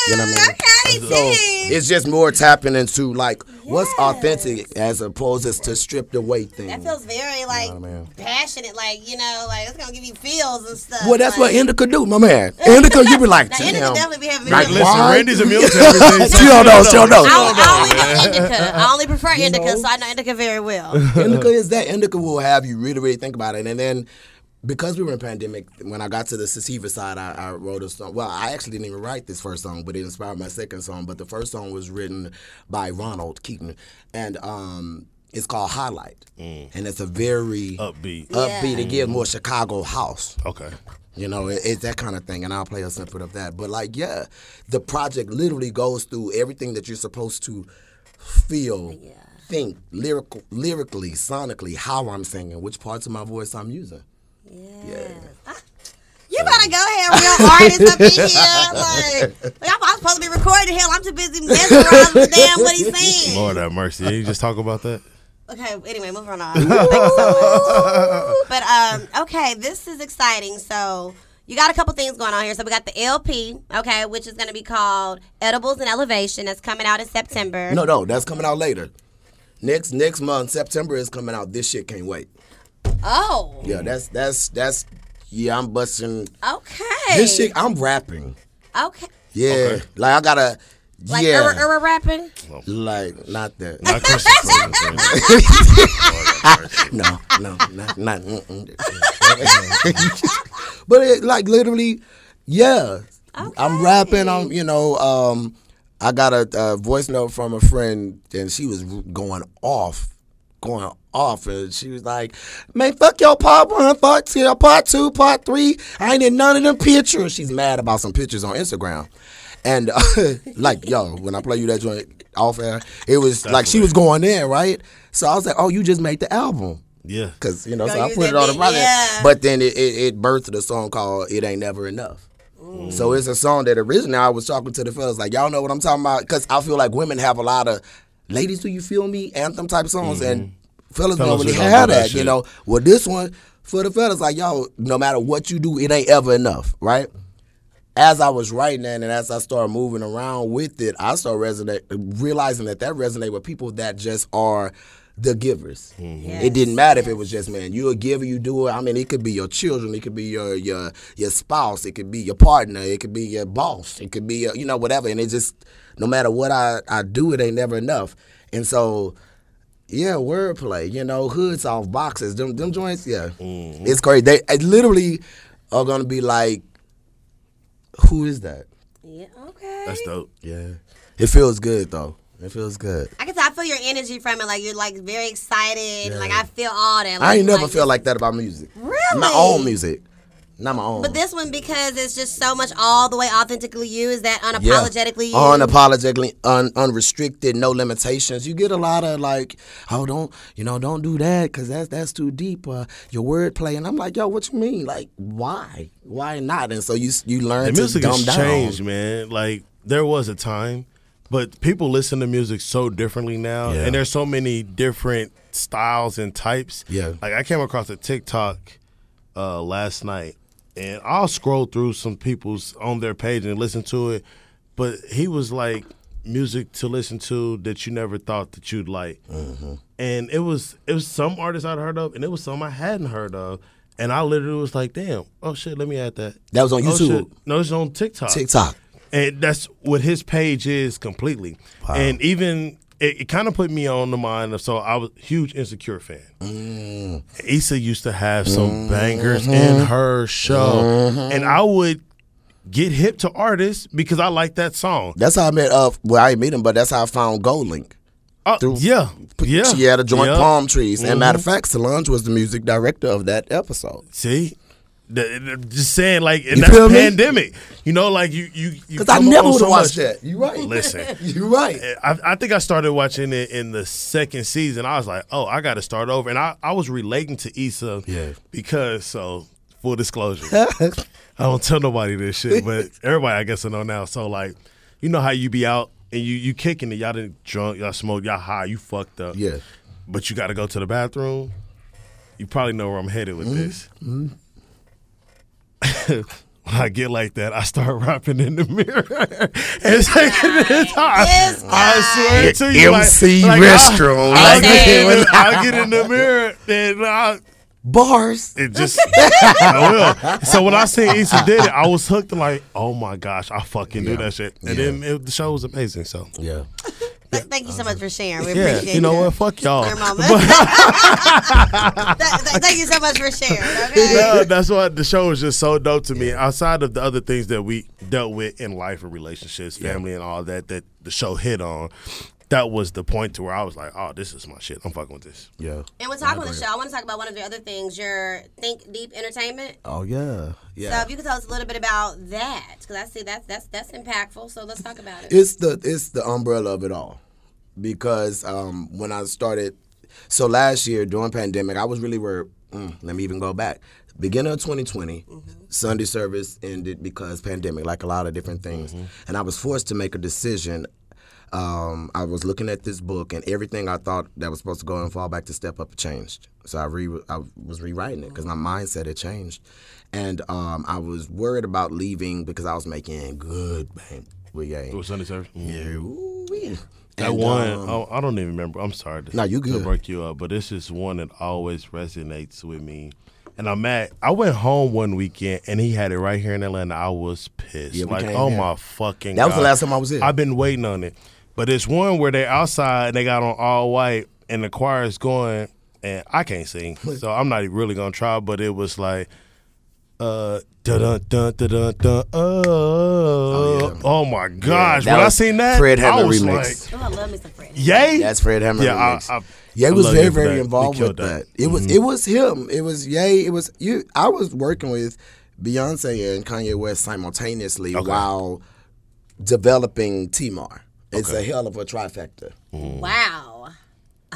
You know what I mean? <laughs> Okay, So see. it's just more tapping into like what's authentic as opposed as to strip the weight thing. That feels very like what I mean? passionate, like you know, like it's gonna give you feels and stuff. well, that's like, what Indica do, my man. Indica, you be like, <laughs> Now, damn. Indica definitely be having Like, Listen, why? Randy's a military. <laughs> thing. She don't know, she don't know. I, I only know indica. I only prefer indica, know? so I know indica very well. Indica is that. Indica will have you really, really think about it. And then because we were in pandemic, when I got to the sativa side, I, I wrote a song. Well, I actually didn't even write this first song, but it inspired my second song. But the first song was written by Ronald Keaton, and um, it's called Highlight, and it's a very Upbeat. upbeat. It gives more Chicago house. Okay. You know, it, it's that kind of thing, and I'll play a snippet of that. But like, yeah, the project literally goes through everything that you're supposed to feel, think, lyrical, lyrically, sonically, how I'm singing, which parts of my voice I'm using. Yeah. You better go ahead, real artist up in here. <laughs> Like, like I'm, I'm supposed to be recording. Hell, I'm too busy mesmerizing with damn what he's saying. Lord have mercy. Did you just talk about that? Okay, anyway, moving on. Thank you so much. But um, okay, this is exciting. So you got a couple things going on here. So we got the LP, okay, which is going to be called Edibles and Elevation. That's coming out in September. No, no, that's coming out later. Next next month, September is coming out. This shit can't wait. Oh, Yeah, that's that's that's yeah. I'm busting okay. this shit. I'm rapping. Okay. Yeah, Okay. like I gotta. Like yeah, Ura, Ura rapping? like not that. Not <laughs> Christian no, no, not, not. Mm, mm. <laughs> but it, like literally, yeah. I'm rapping. I'm, you know, um, I got a, a voice note from a friend, and she was going off, going off, and she was like, "Man, fuck your part one, part two, part two, part three. I ain't in none of them pictures." She's mad about some pictures on Instagram. And uh, <laughs> like, yo, when I play you that joint off air, it was like she was going in, right? So I was like, oh, you just made the album. Yeah. Cause you know, Go so I put it on the project. yeah. But then it, it, it birthed a song called "It Ain't Never Enough." So it's a song that originally I was talking to the fellas like, y'all know what I'm talking about? Cause I feel like women have a lot of "Ladies, do you feel me?" anthem type songs, and fellas, Fellas don't really just have that that. You know, well, this one for the fellas like, y'all, no matter what you do, it ain't ever enough, right? as I was writing that and as I started moving around with it, I started resonate, realizing that that resonate with people that just are the givers. Mm-hmm. It didn't matter if it was just man, you're a giver, you do it. I mean, it could be your children, it could be your your your spouse, it could be your partner, it could be your boss, it could be your, you know whatever. And it just no matter what I I do, it ain't never enough. And so. Yeah, wordplay. You know, hoods off boxes. Them, them joints. Yeah, mm-hmm. it's crazy. They I literally, are gonna be like, who is that? Yeah, okay. That's dope. Yeah, it feels good though. It feels good. I can tell. I feel your energy from it. Like you're like very excited. and Like I feel all that. I ain't like, never felt like that about music. Really? My own music, not my own. But this one, because it's just so much all the way authentically you, is that Yeah. unapologetically you? unapologetically, un, unrestricted, no limitations. You get a lot of like, oh, don't you know, don't do that because that's that's too deep. Uh, your wordplay, and I'm like, yo, what you mean? Like, why? Why not? And so you you learn The to music dumb has down. changed, man. Like there was a time, but people listen to music so differently now, Yeah. and there's so many different styles and types. Yeah. Like I came across a TikTok uh, last night, and I'll scroll through some people's on their page and listen to it, but he was like music to listen to that you never thought that you'd like, Mm-hmm. and it was it was some artists I'd heard of, and it was some I hadn't heard of. And I literally was like, "Damn! Oh shit! Let me add that." That was on Oh, YouTube. shit. No, it's on TikTok. TikTok. And that's what his page is completely. And even it, it kind of put me on the mind of so I was a huge insecure fan. Mm. Issa used to have some Mm-hmm. bangers in her show. And I would get hip to artists because I like that song. That's how I met. Uh, well, I didn't meet him, but that's how I found GoldLink. Oh, Through- yeah. Yeah. She had a joint yeah. palm trees. And matter of Mm-hmm. fact, Solange was the music director of that episode. See? The- just saying, like, and You that's feel me? pandemic. You know, like you, you, you. Because I never so watched much- that. You right. Listen, <laughs> you right. I, I think I started watching it in the second season. I was like, oh, I got to start over. And I, I was relating to Issa Yeah. because, so, full disclosure, <laughs> I don't tell nobody this shit, but everybody, I guess, I know now. So, like, you know how you be out and you, you kicking it, y'all didn't drunk, y'all smoked, y'all high, you fucked up. Yeah. But you got to go to the bathroom. You probably know where I'm headed with mm-hmm. this. Mm-hmm. When I get like that, I start <laughs> rapping in the mirror <laughs> and taking it hard. This I swear to you, MC like, restroom. I, I, Like, get in the, I get in the mirror and I, Bars. it just So when I seen Issa did it, I was hooked. Like, oh my gosh, I fucking do that shit. And Yeah. then it, the show was amazing. So Yeah. Th- thank you so much for sharing. We yeah, appreciate you You know what? Fuck y'all. your moment. <laughs> <laughs> Th- th- thank you so much for sharing. Okay. No, that's why the show is just so dope to me. Outside of the other things that we dealt with in life and relationships, family, and all that, that the show hit on, that was the point to where I was like, oh, this is my shit. I'm fucking with this. Yeah. And we're talking on the show. I want to talk about one of the other things, your Think DéP Entertainment. Oh yeah. yeah. So if you could tell us a little bit about that, because I see that's that's that's impactful. So let's talk about it. It's the it's the umbrella of it all. Because um, when I started, so last year during pandemic, I was really where. Mm, let me even go back. Beginning of 2020, Sunday service ended because pandemic, like a lot of different things, and I was forced to make a decision. Um, I was looking at this book, and everything I thought that was supposed to go and fall back to step up changed. So I re I was rewriting it because my mindset had changed, and um, I was worried about leaving because I was making good bank with Sunday service. Yeah, ooh, yeah. That And, one, um, oh, I don't even remember. I'm sorry to, Nah, you to good. break you up, but this is one that always resonates with me. And I'm mad. I went home one weekend and he had it right here in Atlanta. I was pissed. Yeah, like, oh here. my fucking That was the last time I was here. I've been waiting on it. But it's one where they're outside and they got on all white and the choir is going and I can't sing. <laughs> So I'm not really gonna try, but it was like uh dun dun dun dun dun dun oh, yeah. oh my gosh. that when I seen that, Fred I Hammond was remix. like, Oh, I love me some Fred. Yay! That's Fred Hammond. Yeah, I- remix. I- Ye I was very very that. involved with that. that. It was mm-hmm. it was him. It was Ye. It was you. I was working with Beyonce and Kanye West simultaneously while developing Timar. It's a hell of a trifecta. Mm. Wow.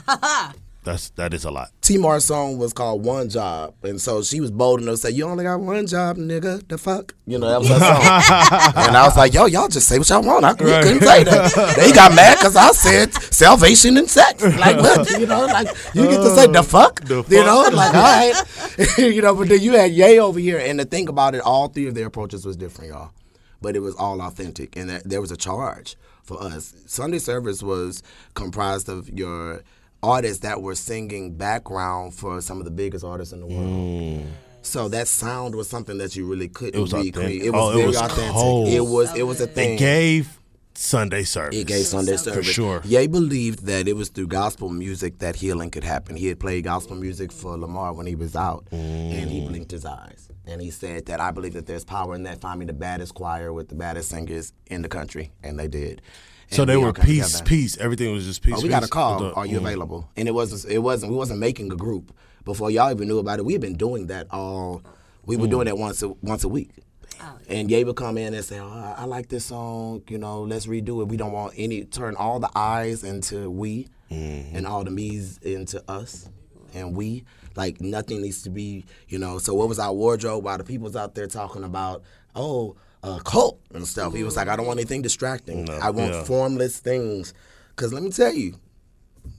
<laughs> That's that is a lot. Timar's song was called One Job. And so she was bold enough to say, You only got one job, nigga. The fuck? You know, that was her song. <laughs> and I was like, Yo, y'all just say what y'all want. I couldn't couldn't say that. <laughs> They got mad because I said salvation and sex. Like, what? <laughs> You know, like, you get to say the uh, fuck? The You know, like, all right. you know, but then you had Ye over here. And the thing about it, all three of their approaches was different, y'all. But it was all authentic. And that, there was a charge for us. Sunday service was comprised of your artists that were singing background for some of the biggest artists in the world. So that sound was something that you really couldn't Mm. was recreate. authentic. It was Oh, it was authentic. cold. It was it was a thing. It gave Sunday service. It gave Sunday service. For sure. Ye believed that it was through gospel music that healing could happen. He had played gospel music for Lamar when he was out, and he blinked his eyes. And he said that I believe that there's power in that. Find me the baddest choir with the baddest singers in the country, and they did. So they we were peace, together. peace. Everything was just peace. Oh, we got a call. The- Are you mm. available? And it wasn't. It wasn't. We wasn't making a group before y'all even knew about it. We've been doing that all. We were doing that once a, once a week. And Ye would come in and say, "Oh, I, I like this song. You know, let's redo it. We don't want any turn all the I's into we, and all the me's into us, and we. Like nothing needs to be. You know. So what was our wardrobe? While the people's out there talking about, oh, uh, cult and stuff. He was like, I don't want anything distracting. I want yeah. formless things. Cause let me tell you,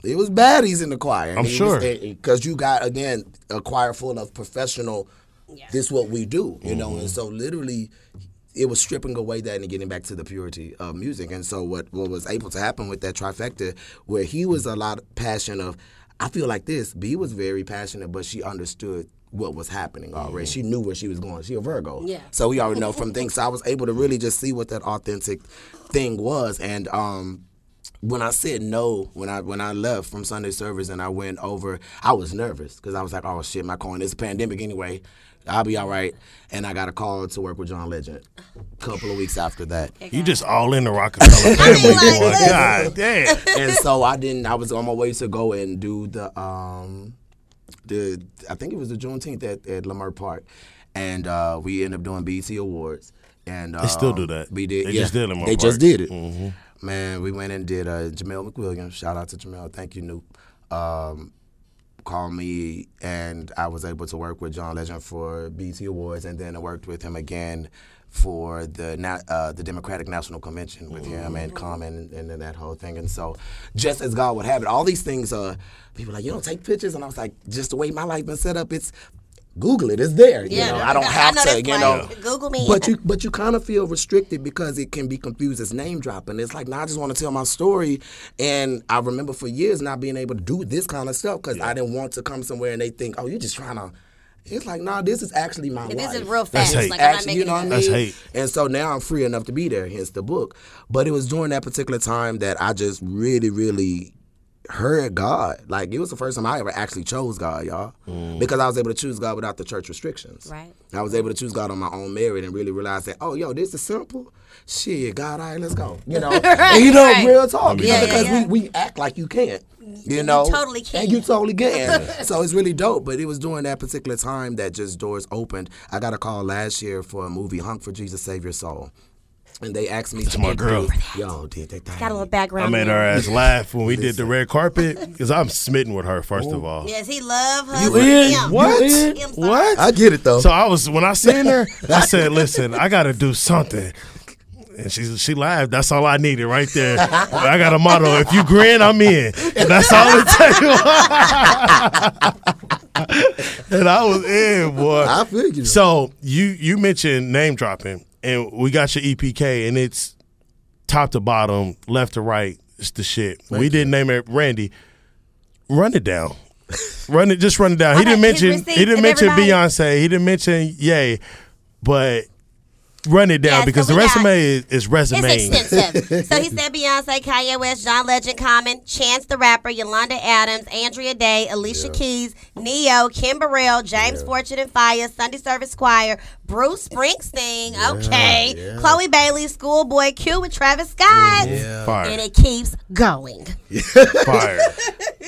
it was baddies in the choir. I'm sure. Because you got, again, a choir full of professional, yeah. this what we do, you know? Mm-hmm. And so literally, it was stripping away that and getting back to the purity of music. And so what, what was able to happen with that trifecta, where he was a lot of passion of, I feel like this, B was very passionate, but she understood what was happening already. She knew where she was going. She a Virgo. Yeah. So we already know <laughs> from things. So I was able to really just see what that authentic thing was. And um when I said no, when I when I left from Sunday service and I went over, I was nervous because I was like, oh shit, my coin. It's a pandemic anyway. I'll be all right. And I got a call to work with John Legend. A couple of weeks after that. You just all in the Rockefeller <laughs> family, like, boy. listen. God damn. and so I didn't. I was on my way to go and do the um, the I think it was the Juneteenth at, at Leimert Park, and uh, we ended up doing BET Awards. And uh, still do that. We did. They yeah, just did Leimert They Park. just did it. Mm-hmm. Man, we went and did uh, Jamel McWilliams. Shout out to Jamel. Thank you, Nupe. Um, called me, and I was able to work with John Legend for BET Awards, and then I worked with him again for the uh, the Democratic National Convention with him and Common and, and that whole thing. And so, just as God would have it, all these things. Uh, people like you don't take pictures, and I was like, just the way my life been set up, it's Google it. It's there. You know, I don't have know to. You like, know, Google me. but you but you kind of feel restricted because it can be confused as name dropping. It's like, now I just want to tell my story, and I remember for years not being able to do this kind of stuff because I didn't want to come somewhere and they think, oh, you're just trying to. It's like, nah, this is actually my this life. is real That's fast. hate. Like I'm Actually, you know what I mean? That's hate. And so now I'm free enough to be there, hence the book. But it was during that particular time that I just really, really heard God. Like it was the first time I ever actually chose God, y'all. Mm. Because I was able to choose God without the church restrictions. Right. I was able to choose God on my own merit and really realize that, oh, yo, this is simple. Shit, God, all right, let's go. You know, <laughs> and you know, right. real talk. You Yeah, know, yeah, because yeah. We, we act like you can't. You know, totally can. and you totally can. <laughs> so it's really dope. But it was during that particular time that just doors opened. I got a call last year for a movie, Honk for Jesus, Save Your Soul. And they asked me to my get girl. through- Yo, did they think? Got a little background. I made there. her ass laugh when we did the red carpet because I'm smitten with her. First of all, Yes, he love her. You in? him. What? in? What? I get it though. So I was when I seen her, I said, <laughs> "Listen, I got to do something." And she she laughed. That's all I needed right there. I got a motto: if you grin, I'm in. And that's all it takes. <laughs> and I was in, boy. I feel you. So you you mentioned name dropping, and we got your EPK, and it's top to bottom, left to right. It's the shit. we didn't name it Randy. Run it down. run it. Just run it down. He Okay, didn't mention. He didn't mention everybody- Beyonce. He didn't mention Yay, but run it down Yeah, so because the we got- resume is, is It's resume. extensive. <laughs> so he said Beyonce, Kanye West, John Legend, Common, Chance the Rapper, Yolanda Adams, Andra Day, Alicia Keys, Ne-Yo, Kim Burrell, James Fortune and Fire, Sunday Service Choir, Bruce Springsteen, okay, Chloe Bailey, Schoolboy Q with Travis Scott, Fire, and it keeps going. <laughs> fire.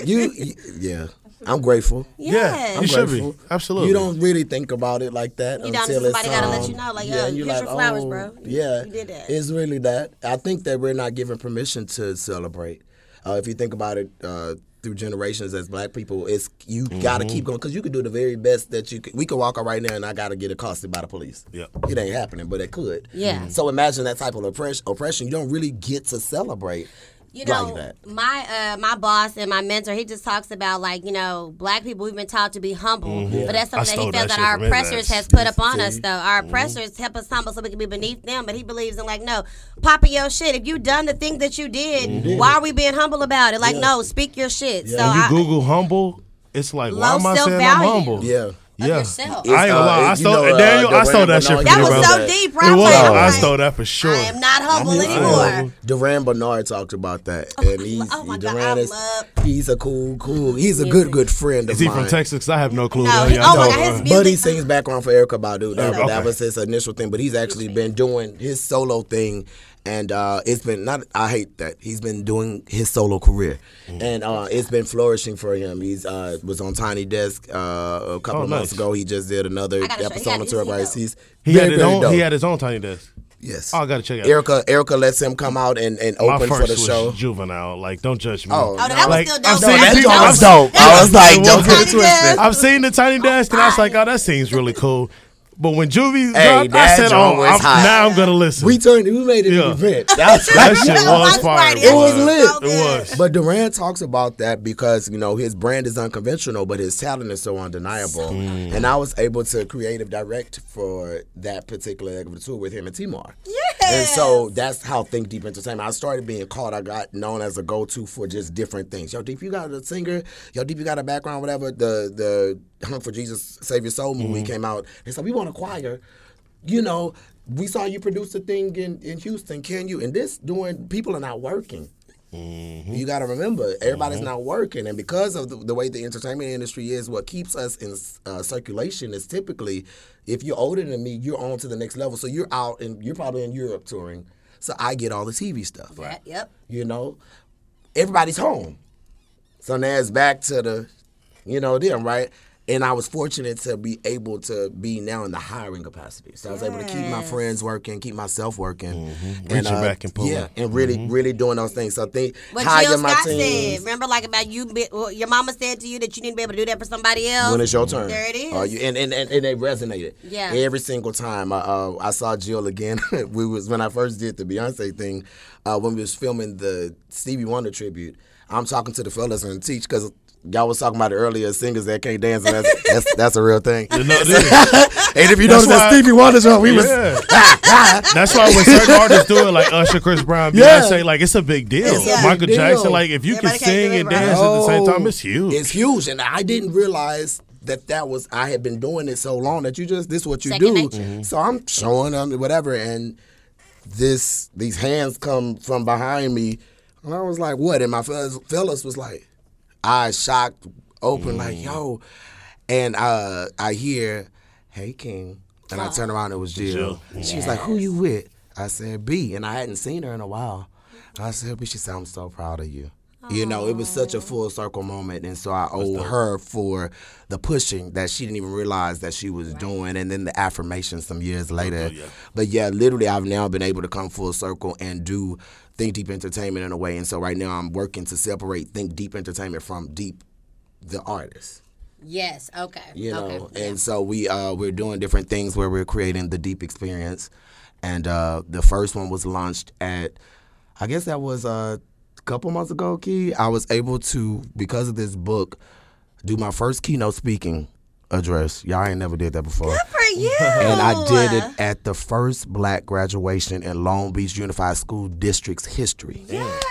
you, you- yeah. I'm grateful. Yeah, Yes. you I'm should grateful. be absolutely. You don't really think about it like that You don't, until somebody it's, gotta um, let you know, like, yeah, yo, you're here's like, your flowers, oh, bro. Yeah, You did that. It's really that. I think that we're not given permission to celebrate. Uh, if you think about it, uh, through generations as black people, it's you gotta keep going because you could do the very best that you could. We could walk out right now and I gotta get accosted by the police. Yep. it ain't happening, but it could. Yeah. So imagine that type of oppression. Oppression. You don't really get to celebrate. You like know, that. my uh, my boss and my mentor, he just talks about like you know, black people we've been taught to be humble, but that's Mm-hmm. I something that stole he that felt that, our from oppressors has put up on us. Though our oppressors help us humble so we can be beneath them, but he believes in like no, papa your shit. If you done the thing that you did, why are we being humble about it? Like no, speak your shit. So When you I, Google humble, it's like, why Low am I saying I'm self-value. humble? Yeah. Of Yeah. yourself. I ain't gonna Uh, lie. I you stole know, uh, Daniel. I stole that shit from That you, was so deep, bro. It I'm was. like, I'm I like, stole that for sure. I am not humble Uh, anymore. Durand Bernarr talked about that, and he's oh my God, Durand I is love he's a cool, cool. He's a good, good friend of Is he mine. from Texas? 'Cause I have no clue. No, though. he- Yeah, I oh my God, his uh, music- But he sings background for Erykah Badu. That, Okay. that was his initial thing. But he's actually been doing his solo thing, and uh, it's been not. I hate that he's been doing his solo career, Mm. and uh, it's been flourishing for him. He's uh, was on Tiny Desk uh, a couple Oh, of months ago. He just did another I gotta show- he episode had- on he's- he Rice. dope. He's He very, had his own. dope. He had his own tiny desk. yes. Oh, I gotta check it out. Erykah Erykah lets him come out and, and open first for the was show. juvenile. Like, don't judge me. Oh, Oh, no, that was Like, still I've dope. seen though. that people- joint I've- was dope. I was like, It don't get it twisted. I've seen the tiny desk, and I was like, oh, that seems really cool. But when Juvie Hey, dropped, I that said, joint oh, I'm, now I'm gonna listen. We turned. We made it Yeah. an event. That was that shit was Watch fire. party. It was lit. So It was. But Durand talks about that because you know his brand is unconventional, but his talent is so undeniable. Mm. And I was able to creative direct for that particular leg of the tour with him and Timar. And so that's how Think DéP Entertainment. I started being called. I got known as a go-to for just different things. Yo, DéP, you got a singer. Yo, DéP, you got a background, whatever. The the Honk for Jesus, Save Your Soul movie mm-hmm. came out. They said we want a choir. You know, we saw you produce a thing in, in Houston. Can you? And this doing people are not working. You got to remember, everybody's not working, and because of the, the way the entertainment industry is, what keeps us in uh, circulation is typically, if you're older than me, you're on to the next level. So you're out, and you're probably in Europe touring. So I get all the TV stuff. Yeah, Yep. You know, everybody's home. So now it's back to the, you know, them right. And I was fortunate to be able to be now in the hiring capacity. So I was able to keep my friends working, keep myself working, and uh, Reaching back and pulling. yeah, and really, really doing those things. So I think What hire Jill my Scott teams. said. Remember, like about you, be- well, your mama said to you that you didn't be able to do that for somebody else. when it's your turn. There it is. Uh, you, and, and, and, and it resonated. Yeah. Every single time. I, uh, I saw Jill again. <laughs> we was when I first did the Beyonce thing, uh, when we was filming the Stevie Wonder tribute. I'm talking to the fellas and teach because y'all was talking about earlier, singers that can't dance, and that's <laughs> that's, that's a real thing. No, <laughs> it is. and if you That's notice that Stevie Wonder show, we was <laughs> That's why when certain artists do it, like Usher, Chris Brown, Yeah. Beyonce, like it's a big deal. It's a Michael big deal. Jackson, like if you Everybody can sing do it, and right? dance at the same time, it's huge. It's huge, and I didn't realize that that was I had been doing it so long that you just this is what you Second do. Mm-hmm. So I'm showing them whatever, and this these hands come from behind me, and I was like, "What?" And my fellas, fellas was like, eyes shocked, open, like, Mm. "Yo," and uh, I hear, "Hey King," and I turn around, it was Jill. Jill. She was like, "Who you with?" I said, "B," and I hadn't seen her in a while. I said, "B," she said, "I'm so proud of you." You know, it was such a full circle moment, and so I owe her for the pushing that she didn't even realize that she was doing, and then the affirmation some years later. yeah. But yeah, literally, I've now been able to come full circle and do Think DéP Entertainment in a way, and so right now I'm working to separate Think DéP Entertainment from DéP, the artist. Yes. Okay. You know, okay. and so we uh, we're doing different things where we're creating the DéP experience, and uh, the first one was launched at, I guess that was uh, a couple months ago. Key, I was able to because of this book, do my first keynote speaking address. Y'all ain't never did that before. Good for you. And I did it at the first black graduation in Long Beach Unified School District's history. Yes.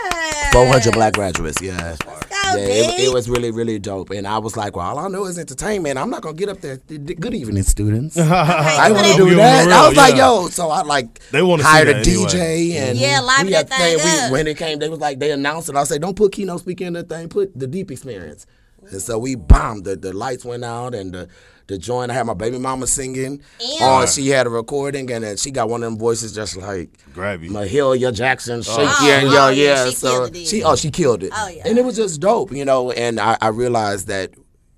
400 black graduates, yeah. yeah, it, it was really, really dope. And I was like, well, all I know is entertainment. I'm not going to get up there. Good evening, students. <laughs> I Right, want to do Give 'em that. real, I was like, yo. So I like They wanna see hired a DJ anyway. and Yeah, liven we had that thing thing- we- when it came, they was like they announced it. I said, don't put keynote speaker in the thing. Put the DéP experience. And so we bombed. The, the lights went out and the the joint. I had my baby mama singing. Ew. On she had a recording and then she got one of them voices just like Grab you. Mahalia Jackson, shake Oh, yeah, and oh, yeah, yeah, yeah. she so she, oh, she killed it. Oh, yeah. And it was just dope, you know. And I, I realized that,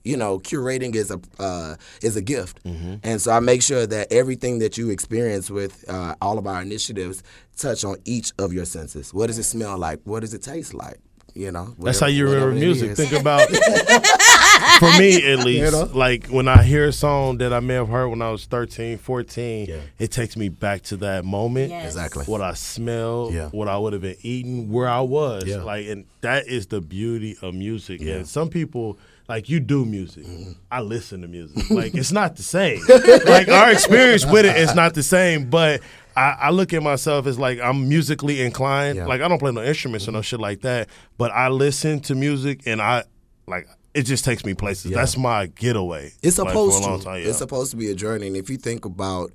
you know, curating is a uh, is a gift, Mm-hmm. and so I make sure that everything that you experience with uh, all of our initiatives touch on each of your senses. What does it smell like? What does it taste like? You know, That's how you remember music. Think <laughs> about, <laughs> for me at least, know? like when I hear a song that I may have heard when I was 13, 14, Yeah. it takes me back to that moment. Yes. Exactly. What I smelled, Yeah. what I would have been eating, where I was. Yeah. Like, and that is the beauty of music. And some people, like, you do music. Mm-hmm. I listen to music. <laughs> Like, it's not the same. like, our experience with it is not the same, but. I, I look at myself as like I'm musically inclined. Yeah. Like I don't play no instruments or no mm-hmm. shit like that, but I listen to music and I like it just takes me places. That's my getaway. It's supposed long to. time, yeah. It's supposed to be a journey. And if you think about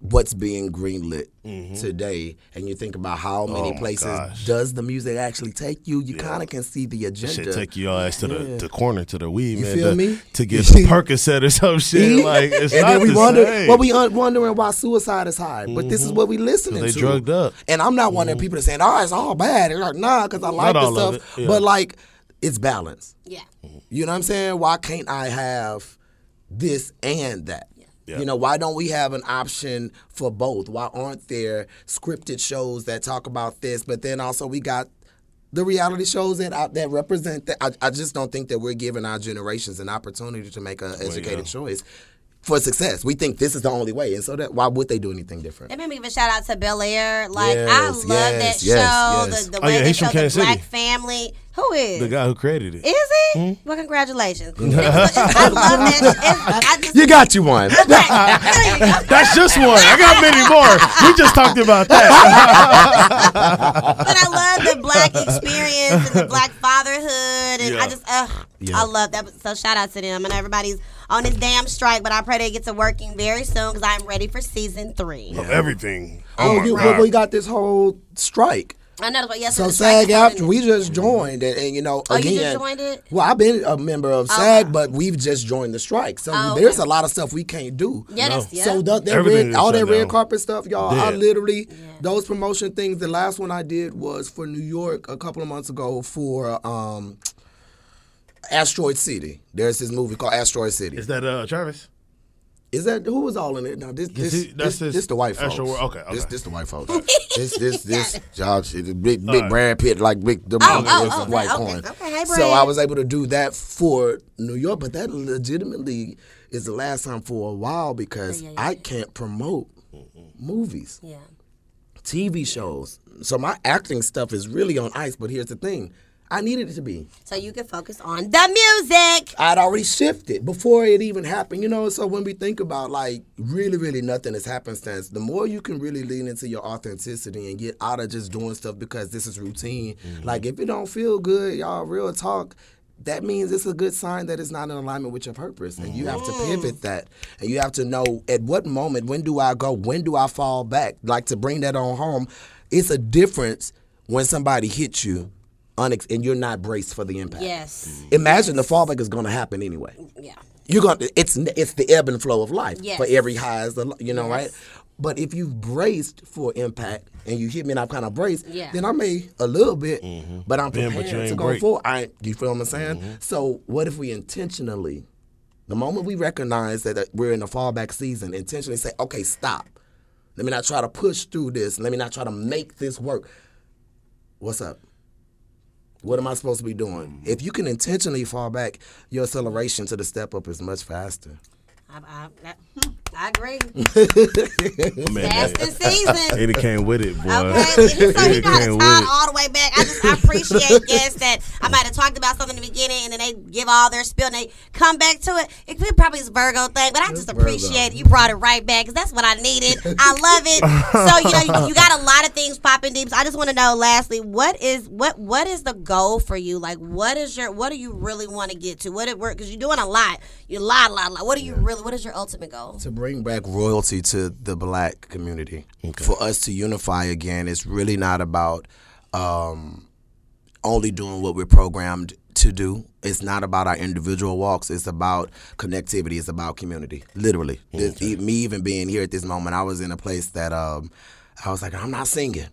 what's being greenlit Mm-hmm. today, and you think about how many Oh places gosh. does the music actually take you, you kind of can see the agenda. Shit, take your ass to the, the corner to the weed, You man. feel to, me? To get <laughs> some Percocet or some shit. like it's and not then we the wonder, same. well, we un- wondering why suicide is high, but this is what we listening Mm-hmm. They to. drugged up. Mm-hmm. and I'm not one of the people that saying, "Oh, it's all bad." They're like, "Nah," because I like the stuff, yeah. but like it's balance. Yeah. You know what I'm saying? Why can't I have this and that? Yeah. You know, why don't we have an option for both? Why aren't there scripted shows that talk about this, but then also we got the reality shows that uh, that represent that? I, I just don't think that we're giving our generations an opportunity to make an educated choice for success. We think this is the only way, and so that why would they do anything different? Let me give a shout out to Bel Air. Like I love yes, that yes, show. yes. The, the Oh, way yeah, they show the City. black family. Who is? the guy who created it. Is he? Hmm? Well, congratulations. <laughs> It was- I love that. I just, You got you one. There. <laughs> That's just one. I got many more. We just talked about that. <laughs> but I love the black experience and the black fatherhood, and I Yeah. just, uh, I love that. So shout out to them, and everybody's on this damn strike. But I pray they get to working very soon because I'm ready for season three. Of everything. Oh, Oh, my you, God. well, we got this whole strike. I know, but yes, So the SAG is after we just joined, and, and you know, Oh, you again, just joined it? Well, I've been a member of SAG, but we've just joined the strike. So Oh, there's a lot of stuff we can't do. Yeah, that's yeah. So the, that red, all that red down. carpet stuff, y'all. I Dead. literally those promotion things. The last one I did was for New York a couple of months ago for um, Asteroid City. There's this movie called Asteroid City. Is that uh, Travis? Is that who was all in it? No, this this he- that's this, his this the white folks. Astro World- okay, This okay. this the white folks. <laughs> this this this <laughs> Josh, big big right. Brad Pitt like big the Oh, oh, oh, white okay, coin. okay. Hey, so I was able to do that for New York, but that legitimately is the last time for a while because Yeah, yeah, I can't promote movies, yeah. TV shows. So my acting stuff is really on ice. But here's the thing. I needed it to be. So you can focus on the music. I'd already shifted before it even happened, you know. So when we think about like really, really nothing has is happenstance, the more you can really lean into your authenticity and get out of just doing stuff because this is routine. Mm-hmm. Like if it don't feel good, y'all, real talk. That means it's a good sign that it's not in alignment with your purpose, and you have to mm. pivot that, and you have to know at what moment, when do I go, when do I fall back? Like to bring that on home, it's a difference when somebody hits you, unex- and you're not braced for the impact Yes. Mm-hmm. imagine the fallback is going to happen anyway. Yeah. You're going to it's it's the ebb and flow of life. Yes. For every high is the you know right. But if you've braced for impact and you hit me and I'm kind of braced, Yeah. then I may a little bit, mm-hmm. but I'm Bend, prepared but to go break. forward. I you feel what I'm saying? Mm-hmm. So what if we intentionally, the moment we recognize that, that we're in a fallback season, intentionally say, okay, stop. Let me not try to push through this. Let me not try to make this work. What's up? What am I supposed to be doing? Mm-hmm. If you can intentionally fall back, your acceleration to the step up is much faster. I, I, I, I agree. <laughs> Man, Fast in season. He came with it, boy. Okay, so he He got came his with time it. all the way back. I just I appreciate guests that I might have talked about something in the beginning and then they give all their spill and they come back to it. It could probably is Virgo thing, but I just appreciate you brought it right back because that's what I needed. I love it. So you know you, you got a lot of things popping DéP. So I just want to know, lastly, what is what what is the goal for you? Like, what is your what do you really want to get to? What it work because you're doing a lot. You a lot, a lot, a lot. What do you really? What is your ultimate goal? To bring back royalty to the black community, for us to unify again, it's really not about um, only doing what we're programmed to do. It's not about our individual walks. It's about connectivity. It's about community. Literally, This- e- me even being here at this moment, I was in a place that um, I was like, I'm not singing,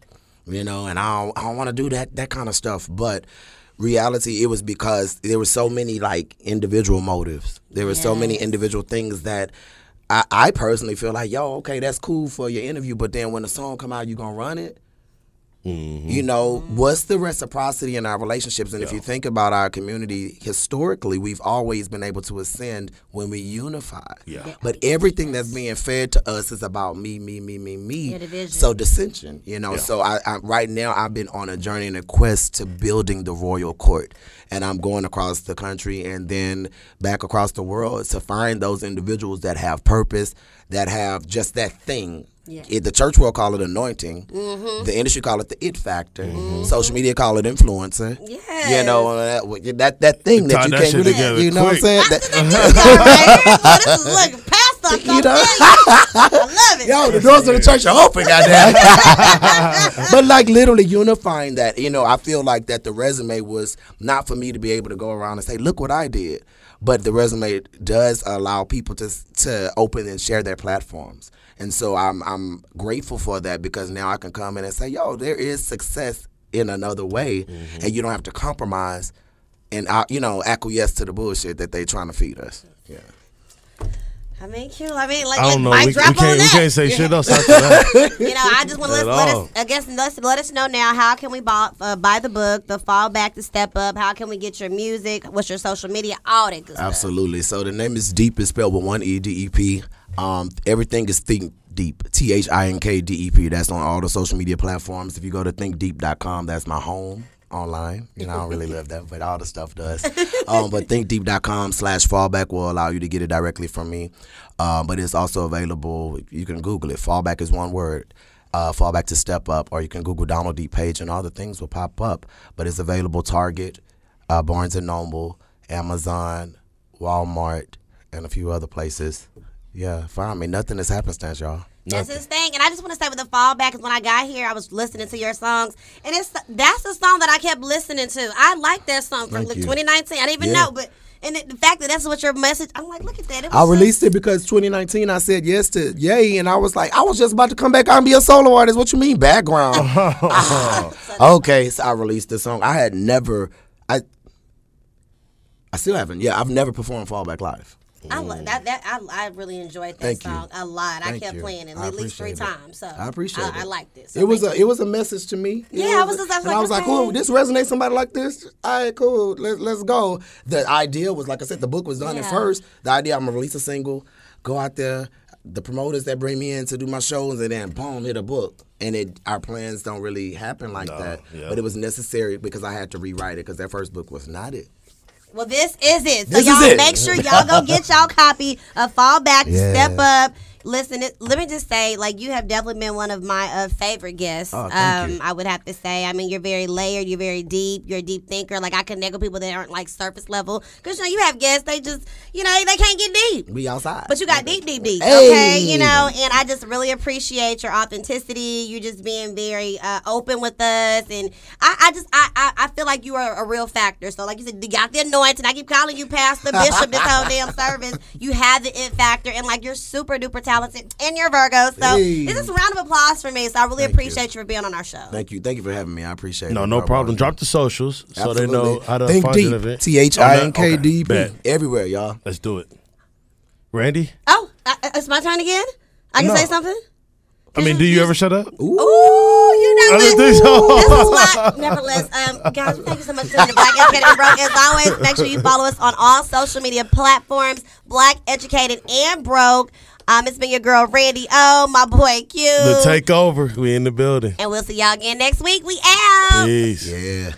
you know, and I don't, I don't want to do that that kind of stuff, but. Reality, it was because there were so many like individual motives. There were so many individual things that I, I personally feel like, yo, okay, that's cool for your interview, but then when the song come out, you gonna run it. Mm-hmm. You know, what's the reciprocity in our relationships? And if you think about our community historically, we've always been able to ascend when we unify. Yeah. But everything that's being fed to us is about me, me, me, me, me. Yeah, division. So dissension, you know. So I, I right now I've been on a journey and a quest to building the royal court, and I'm going across the country and then back across the world to find those individuals that have purpose, that have just that thing Yeah. It- the church will call it anointing. Mm-hmm. The industry call it the it factor. Social media call it influencer. You know that that, that thing that you that can't shit really. together You know what I'm saying? That's That- <laughs> right here. This is look past. You know? I love it. <laughs> Yo, the doors of the church are open, goddamn. <laughs> but like literally unifying that, you know, I feel like that the resume was not for me to be able to go around and say, "Look what I did," but the resume does allow people to to open and share their platforms, and so I'm I'm grateful for that because now I can come in and say, "Yo, there is success in another way, and you don't have to compromise." And uh, you know, acquiesce to the bullshit that they're trying to feed us. Yeah. I mean, Q. I mean, like, I don't know. like, We, mic we drop on can't, we that. can't say shit <laughs> else after that. You know, I just want to let, At let all. us. I guess let's let us know now. How can we buy, uh, buy the book, the Fall Back to Step Up? How can we get your music? What's your social media? All that good stuff. Absolutely. So the name is DéP is spelled with one E D E P. Um, everything is Think DéP. T H I N K D E P. That's on all the social media platforms. If you go to thinkdeep.com, that's my home online. You know, I don't really love that, but all the stuff does. <laughs> um, but thinkdeep.com slash fallback will allow you to get it directly from me. Um, but it's also available. You can Google it. Fallback is one word. Uh, fallback to step up, or you can Google Donald DéP Paige, and all the things will pop up. But it's available Target, uh, Barnes and Noble, Amazon, Walmart, and a few other places. Yeah, find me. Nothing is happenstance, y'all. That's his thing, and I just want to say with the fallback is when I got here, I was listening to your songs, and it's that's the song that I kept listening to. I like that song from like 2019. I didn't even Yeah. know, but and it, the fact that that's what your message, I'm like, look at that. It was I just- released it because 2019 I said yes to Yay, and I was like, I was just about to come back out and be a solo artist. What you mean background? <laughs> Ah, okay, so I released the song. I had never, I, I still haven't. Yeah, I've never performed Fallback live. I love that. That I, I really enjoyed that Thank you. song a lot. I kept you. playing it I at least three it. times. So I appreciate I, it. I like this. It was a it was a message to me. You Yeah, know, I was just- I was like, I was like, okay. cool, this resonates somebody like this. All right, cool, let's let's go. The idea was like I said, the book was done at first. The idea I'm gonna release a single, go out there, the promoters that bring me in to do my shows, and then boom, hit a book. And it our plans don't really happen like that. yeah. But it was necessary because I had to rewrite it because that first book was not it. Well, this is it. So This y'all make sure y'all go get y'all copy of Fall Back, Yeah. Step Up. Listen, it, let me just say, like you have definitely been one of my uh, favorite guests. Oh, thank you. I would have to say. I mean, you're very layered. You're very deep. You're a deep thinker. Like I connect with people that aren't like surface level. Because you know, you have guests. They just, you know, they can't get deep. We outside. But you got deep, deep, deep. Hey. Okay, you know, and I just really appreciate your authenticity. You just being very uh, open with us, and I, I just, I, I, I feel like you are a real factor. So, like you said, you got the anointing. I keep calling you Pastor Bishop this whole damn <laughs> service. You have the it factor, and like you're super duper talented, and you're Virgo. So, Hey. this is a round of applause for me. So, I really Thank appreciate you. for being on our show. Thank you, thank you for having me. I appreciate it. No, no problem. Drop the socials so they know how to Think find DéP. you. event. T H I N K D P. Bet. Everywhere, y'all. Let's do it. Randy? Oh, uh, it's my turn again. I can No. say something. I mean, do you ever shut up? Ooh. Ooh, you know I didn't what? think so. This is why, nevertheless, um, guys, thank you so much for tuning in to Black Educated and Broke. As always, make sure you follow us on all social media platforms, Black Educated and Broke. Um, it's been your girl Randy O, my boy Q, The takeover. We in the building. and we'll see y'all again next week. We out. Peace. Yeah.